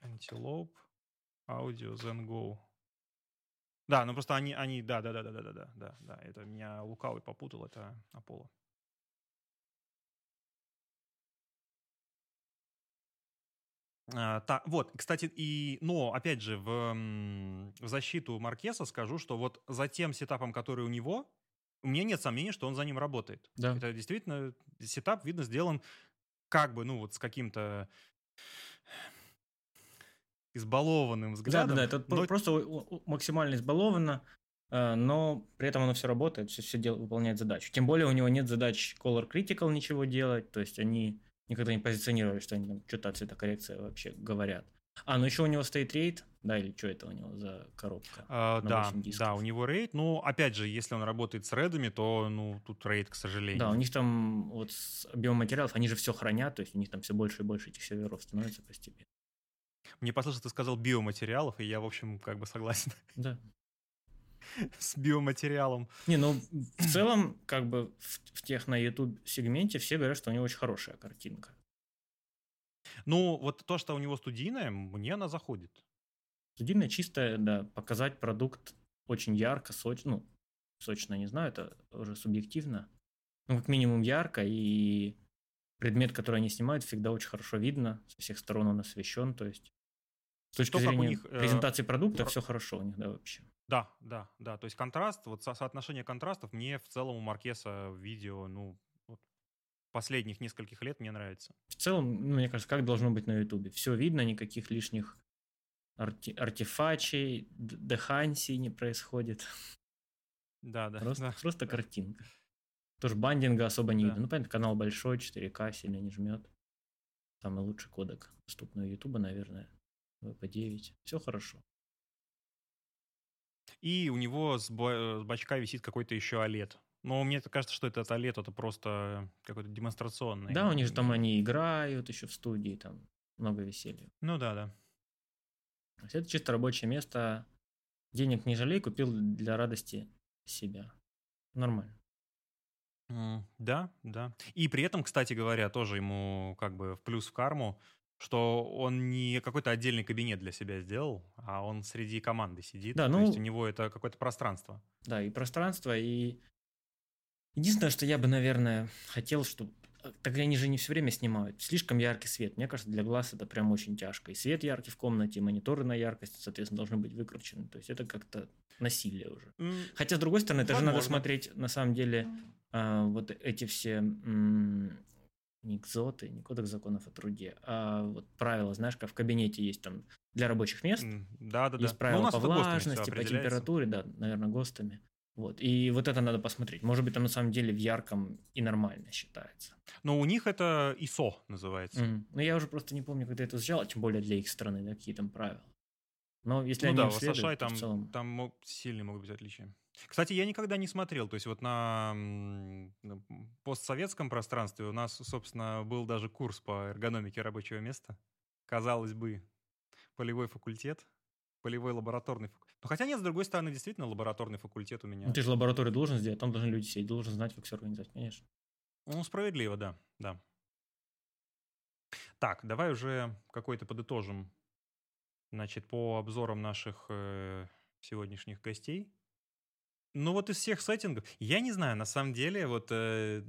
Антилоп, аудио, Zen Go. Да, ну просто они, они, да, да, да, да, да, да, да, да, да. Это меня лукавый попутал, это Apollo. А, та- вот, кстати, и, но, опять же, в, в защиту Маркеса скажу, что вот за тем сетапом, который у него, у меня нет сомнений, что он за ним работает. Да. Это действительно сетап, видно, сделан как бы, ну, вот с каким-то избалованным Да, взглядом. да, да, это но- просто максимально избаловано, э, но при этом оно все работает, все, все дел, выполняет задачу. Тем более у него нет задач Color Critical ничего делать, то есть они никогда не позиционировали, что они там что-то цветокоррекция вообще говорят. А, ну еще у него стоит рейд, да, или что это у него за коробка? А, да, 8 дисков. да, у него рейд. Ну, опять же, если он работает с редами, то, ну, тут рейд, к сожалению. Да, у них там вот с биоматериалов, они же все хранят, то есть у них там все больше и больше этих серверов становится постепенно. Мне послышалось, ты сказал биоматериалов, и я, в общем, как бы согласен Да. с биоматериалом. Не, ну в целом, как бы в, в тех на YouTube сегменте все говорят, что у него очень хорошая картинка. Ну, вот то, что у него студийное, мне она заходит. Студийная чистая, да, показать продукт очень ярко, сочно, ну, сочно, не знаю, это уже субъективно. Ну, как минимум ярко, и предмет, который они снимают, всегда очень хорошо видно, со всех сторон он освещен, то есть с точки То, как у зрения них, э, презентации продукта, про- все хорошо у них, да, вообще. Да, да, да. То есть контраст, вот со- соотношение контрастов мне в целом у Маркеса видео, ну, вот последних нескольких лет мне нравится. В целом, ну, мне кажется, как должно быть на Ютубе. Все видно, никаких лишних арти- артефачей, дехансий не происходит. Да, да. Просто, да. просто картинка. Тоже бандинга особо не Да. видно. Ну, понятно, канал большой, 4К сильно не жмет. Самый лучший кодек доступный у Ютуба, наверное. VP9. Все хорошо. И у него с, бо- с бачка висит какой-то еще OLED. Но мне кажется, что этот OLED это просто какой-то демонстрационный. Да, у них же там они играют еще в студии, там много веселья. Ну да, да. Это чисто рабочее место. Денег не жалей, купил для радости себя. Нормально. Да, да. И при этом, кстати говоря, тоже ему как бы в плюс в карму, что он не какой-то отдельный кабинет для себя сделал, а он среди команды сидит. Да, То ну- есть у него это какое-то пространство. Да, и пространство, и единственное, что я бы, наверное, хотел, чтобы так они же не все время снимают. Слишком яркий свет. Мне кажется, для глаз это прям очень тяжко. И свет яркий в комнате, и мониторы на яркость, соответственно, должны быть выкручены. То есть это как-то насилие уже. М, Хотя, с другой стороны, это же надо Возможно. смотреть, на самом деле, а, вот эти все не экзоты, не кодекс законов о труде, а вот правила, знаешь, как в кабинете есть там для рабочих мест, м, Да, да, да. есть Ну, у правила по всё влажности, по температуре, да, наверное, ГОСТами. Вот. И вот это надо посмотреть. Может быть, там на самом деле в ярком и нормально считается. Но у них это ISO называется. Мгм. Но я уже просто не помню, когда это изучал, а тем более для их страны, да, какие там правила. Но если Ну они да, в США там, целом... там сильные могут быть отличия. Кстати, я никогда не смотрел. То есть вот на постсоветском пространстве у нас, собственно, был даже курс по эргономике рабочего места. Казалось бы, полевой факультет, полевой лабораторный факультет. Ну, хотя нет, с другой стороны, действительно, лабораторный факультет у меня. Ну, ты же лабораторию должен сделать, там должны люди сидеть, должен знать, как все организовать, конечно. Ну, справедливо, да, да. Так, давай уже какой-то подытожим, значит, по обзорам наших э, сегодняшних гостей. Ну вот из всех сеттингов, я не знаю, на самом деле, вот э,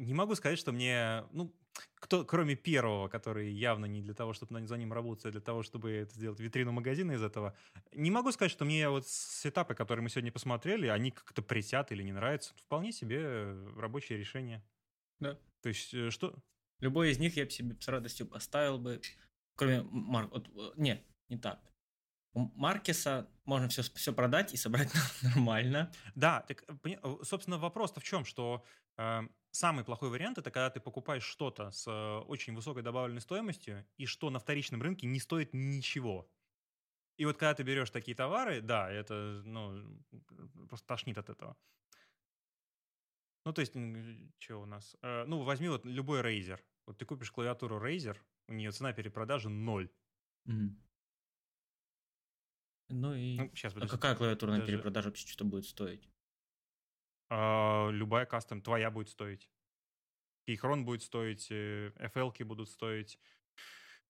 не могу сказать, что мне, ну, кто, кроме первого, который явно не для того, чтобы за ним работать, а для того, чтобы это сделать витрину магазина из этого, не могу сказать, что мне вот сетапы, которые мы сегодня посмотрели, они как-то присят или не нравятся. Вполне себе рабочее решение. Да. То есть э, что? Любой из них я бы себе с радостью поставил бы, кроме Марк... Вот, э, не, не так. У Маркеса можно все, все продать и собрать нормально. Да, так, э, собственно, вопрос-то в чем, что э, самый плохой вариант это когда ты покупаешь что-то с э, очень высокой добавленной стоимостью и что на вторичном рынке не стоит ничего. И вот когда ты берешь такие товары, да, это, ну, просто тошнит от этого. Ну, то есть, что у нас? Э, ну, возьми вот любой Razer. Вот ты купишь клавиатуру Razer, у нее цена перепродажи ноль. Мгм. Ну и... Ну, сейчас, А какая клавиатура на перепродаже вообще что будет стоить? А, любая кастом твоя будет стоить. Keychron будет стоить, э, FL будут стоить,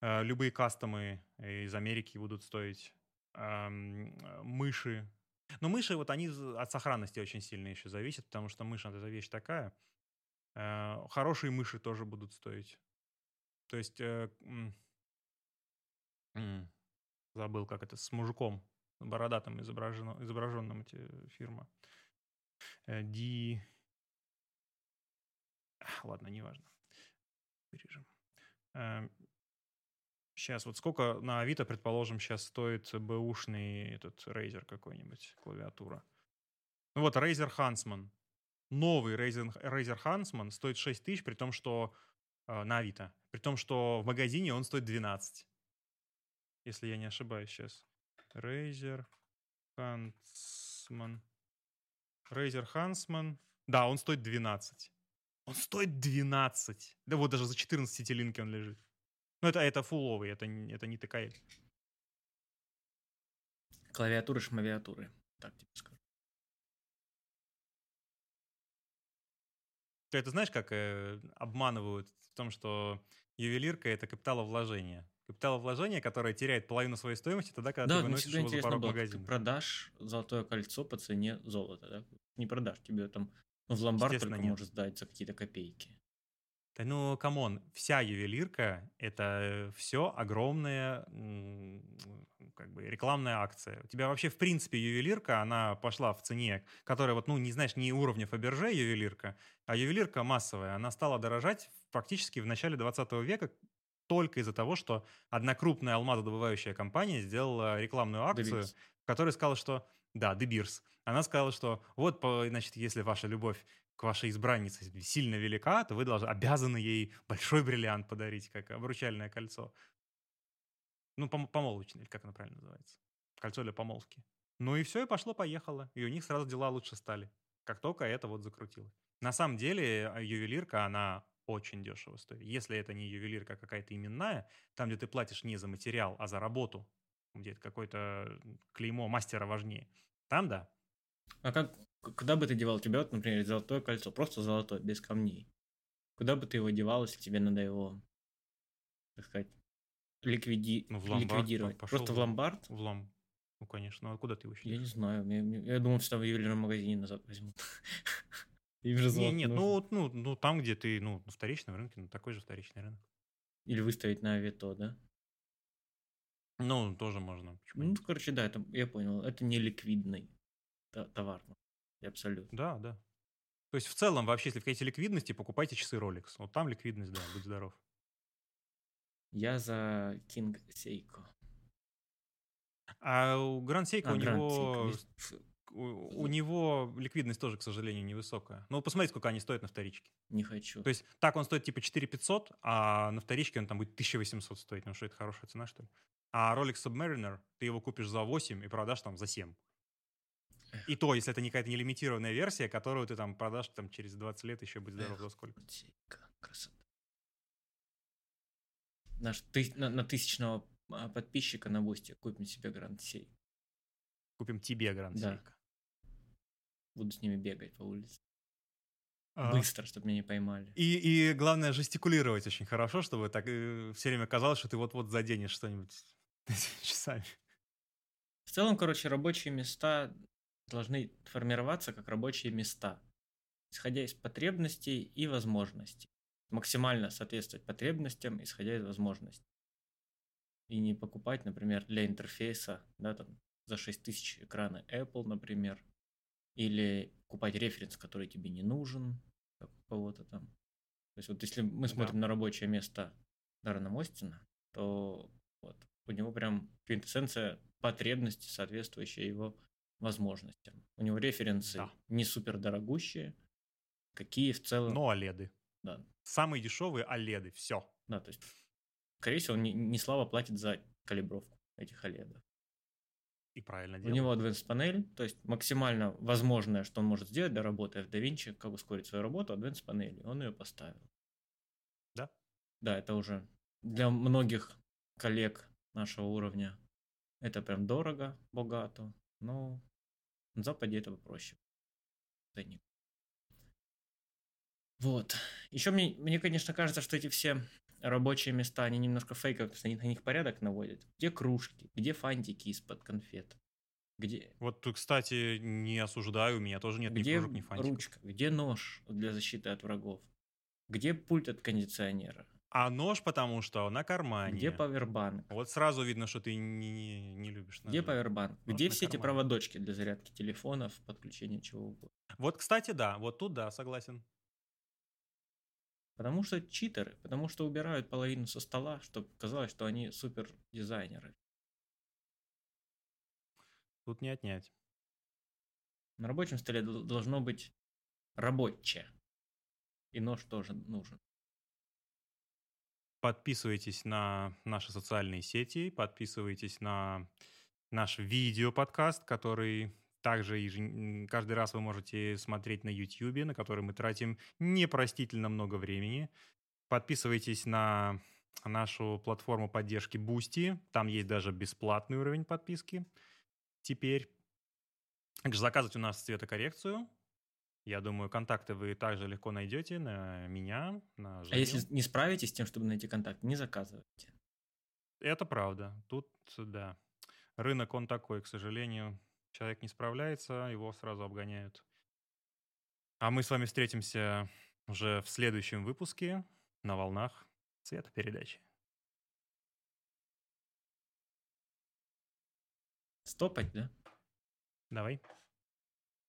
э, любые кастомы из Америки будут стоить, мыши. Но мыши, вот они от сохранности очень сильно еще зависят, потому что мышь это вещь такая. Э, хорошие мыши тоже будут стоить. То есть, забыл, как это, с мужиком бородатым изображено, изображенным эти фирма. Ди... Ладно, неважно. Вырежем. Сейчас, вот сколько на Авито, предположим, сейчас стоит бэушный этот Razer какой-нибудь, клавиатура. Ну вот, Razer Huntsman. Новый Razer, Razer Huntsman стоит 6 тысяч, при том, что э, на Авито. При том, что в магазине он стоит 12. Если я не ошибаюсь сейчас. Razer Huntsman. Razer Huntsman. Да, он стоит 12. Он стоит 12. Да вот даже за 14 линки он лежит. Ну, это, это фуловый, это, это не такая. Клавиатуры, шмавиатуры. Так тебе скажу. Ты это знаешь, как э, обманывают в том, что ювелирка – это капиталовложение. Капиталовложение, которое теряет половину своей стоимости тогда, когда да, ты выносишь его за порог было, магазина. Ты продашь золотое кольцо по цене золота, да? Не продашь, тебе там в ломбард только нет. можешь сдать за какие-то копейки. Да ну, come on, вся ювелирка – это все огромная как бы рекламная акция. У тебя вообще, в принципе, ювелирка, она пошла в цене, которая вот, ну, не знаешь, не уровня Фаберже ювелирка, а ювелирка массовая. Она стала дорожать практически в начале 20 века только из-за того, что одна крупная алмазодобывающая компания сделала рекламную акцию, в которой сказала, что да, Beers. Она сказала, что вот, значит, если ваша любовь к вашей избраннице сильно велика, то вы должны, обязаны ей большой бриллиант подарить, как обручальное кольцо. Ну, пом- помолвочное, или как оно правильно называется. Кольцо для помолвки. Ну и все, и пошло-поехало. И у них сразу дела лучше стали. Как только это вот закрутилось. На самом деле а, ювелирка, она очень дешево стоит. Если это не ювелирка какая-то именная, там, где ты платишь не за материал, а за работу, где это какое-то клеймо мастера важнее, там да. А как, куда бы ты девал тебя, вот, например, золотое кольцо, просто золотое, без камней? Куда бы ты его девал, если тебе надо его, так сказать, ликвиди... ну, в ломбард, ликвидировать? Пошел просто в ломбард? В лом. Ну, конечно. Ну, а куда ты его Я не знаю. Я, я думал, что в ювелирном магазине назад возьмут. Им же не, нет, ну, ну, ну, там, где ты, ну, на вторичном рынке, ну, такой же вторичный рынок. Или выставить на Авито, да? Ну, тоже можно. Почему ну, короче, да, это, я понял. Это не ликвидный товар. Абсолютно. Да, да. То есть в целом, вообще, если вы хотите ликвидности, покупайте часы Rolex. Вот там ликвидность, да, будь здоров. Я за King Seiko. А у Grand Seiko а, у Grand него... Seiko у, у него ликвидность тоже, к сожалению, невысокая. Ну, посмотрите, сколько они стоят на вторичке. Не хочу. То есть так он стоит типа 4 500, а на вторичке он там будет 1800 стоить. Ну что, это хорошая цена, что ли? А Rolex Submariner, ты его купишь за 8 и продашь там за 7. И то, если это не какая-то нелимитированная версия, которую ты там продашь там через 20 лет, еще будет здоров за сколько. Красота. Наш, ты, на, на тысячного а, подписчика на Boosty купим себе Grand Seiko. Купим тебе Grand, да. Буду с ними бегать по улице. А. Быстро, чтобы меня не поймали. И, и главное, жестикулировать очень хорошо, чтобы так э, все время казалось, что ты вот-вот заденешь что-нибудь часами. В целом, короче, рабочие места должны формироваться как рабочие места, исходя из потребностей и возможностей. Максимально соответствовать потребностям, исходя из возможностей. И не покупать, например, для интерфейса, да, там, за 6 тысяч экрана Apple, например, или покупать референс, который тебе не нужен, как у кого-то там. То есть вот если мы смотрим да. на рабочее место Даррена Мостина, то вот, у него прям квинтэссенция потребности, соответствующие его возможностям. У него референсы да. не супер дорогущие, какие в целом... Но оледы. Да. Самые дешевые оледы, все. Да, то есть, скорее всего, он не, не слабо платит за калибровку этих оледов. И правильно делает. У него Advanced панель, то есть максимально возможное, что он может сделать, да, работая в DaVinci, как ускорить свою работу, Advanced панели. Он ее поставил. Да? Да, это уже для многих коллег нашего уровня это прям дорого, богато, но на Западе это проще. Ценник. Вот. Еще мне, мне, конечно, кажется, что эти все рабочие места, они немножко фейковые, потому что они на них порядок наводят. Где кружки, где фантики из-под конфет? Где... Вот, кстати, не осуждаю, у меня тоже нет где ни кружек, ни фантиков. ручка, где нож для защиты от врагов? Где пульт от кондиционера? А нож потому что на кармане. Где павербанк? Вот сразу видно, что ты не, не, не любишь ножи. Где павербанк? Нож Где все кармане. эти проводочки для зарядки телефонов, подключения чего угодно? Вот, кстати, да, вот тут да, согласен. Потому что читеры, потому что убирают половину со стола, чтобы казалось, что они супер дизайнеры. Тут не отнять. На рабочем столе должно быть рабочее. И нож тоже нужен. Подписывайтесь на наши социальные сети, подписывайтесь на наш видео-подкаст, который также каждый раз вы можете смотреть на YouTube, на который мы тратим непростительно много времени. Подписывайтесь на нашу платформу поддержки Boosty. Там есть даже бесплатный уровень подписки. Теперь также заказывать у нас цветокоррекцию. Я думаю, контакты вы также легко найдете на меня, на Женю. А если не справитесь с тем, чтобы найти контакт, не заказывайте. Это правда. Тут, да. Рынок он такой, к сожалению. Человек не справляется, его сразу обгоняют. А мы с вами встретимся уже в следующем выпуске на волнах цветопередачи. Стопать, да? Давай.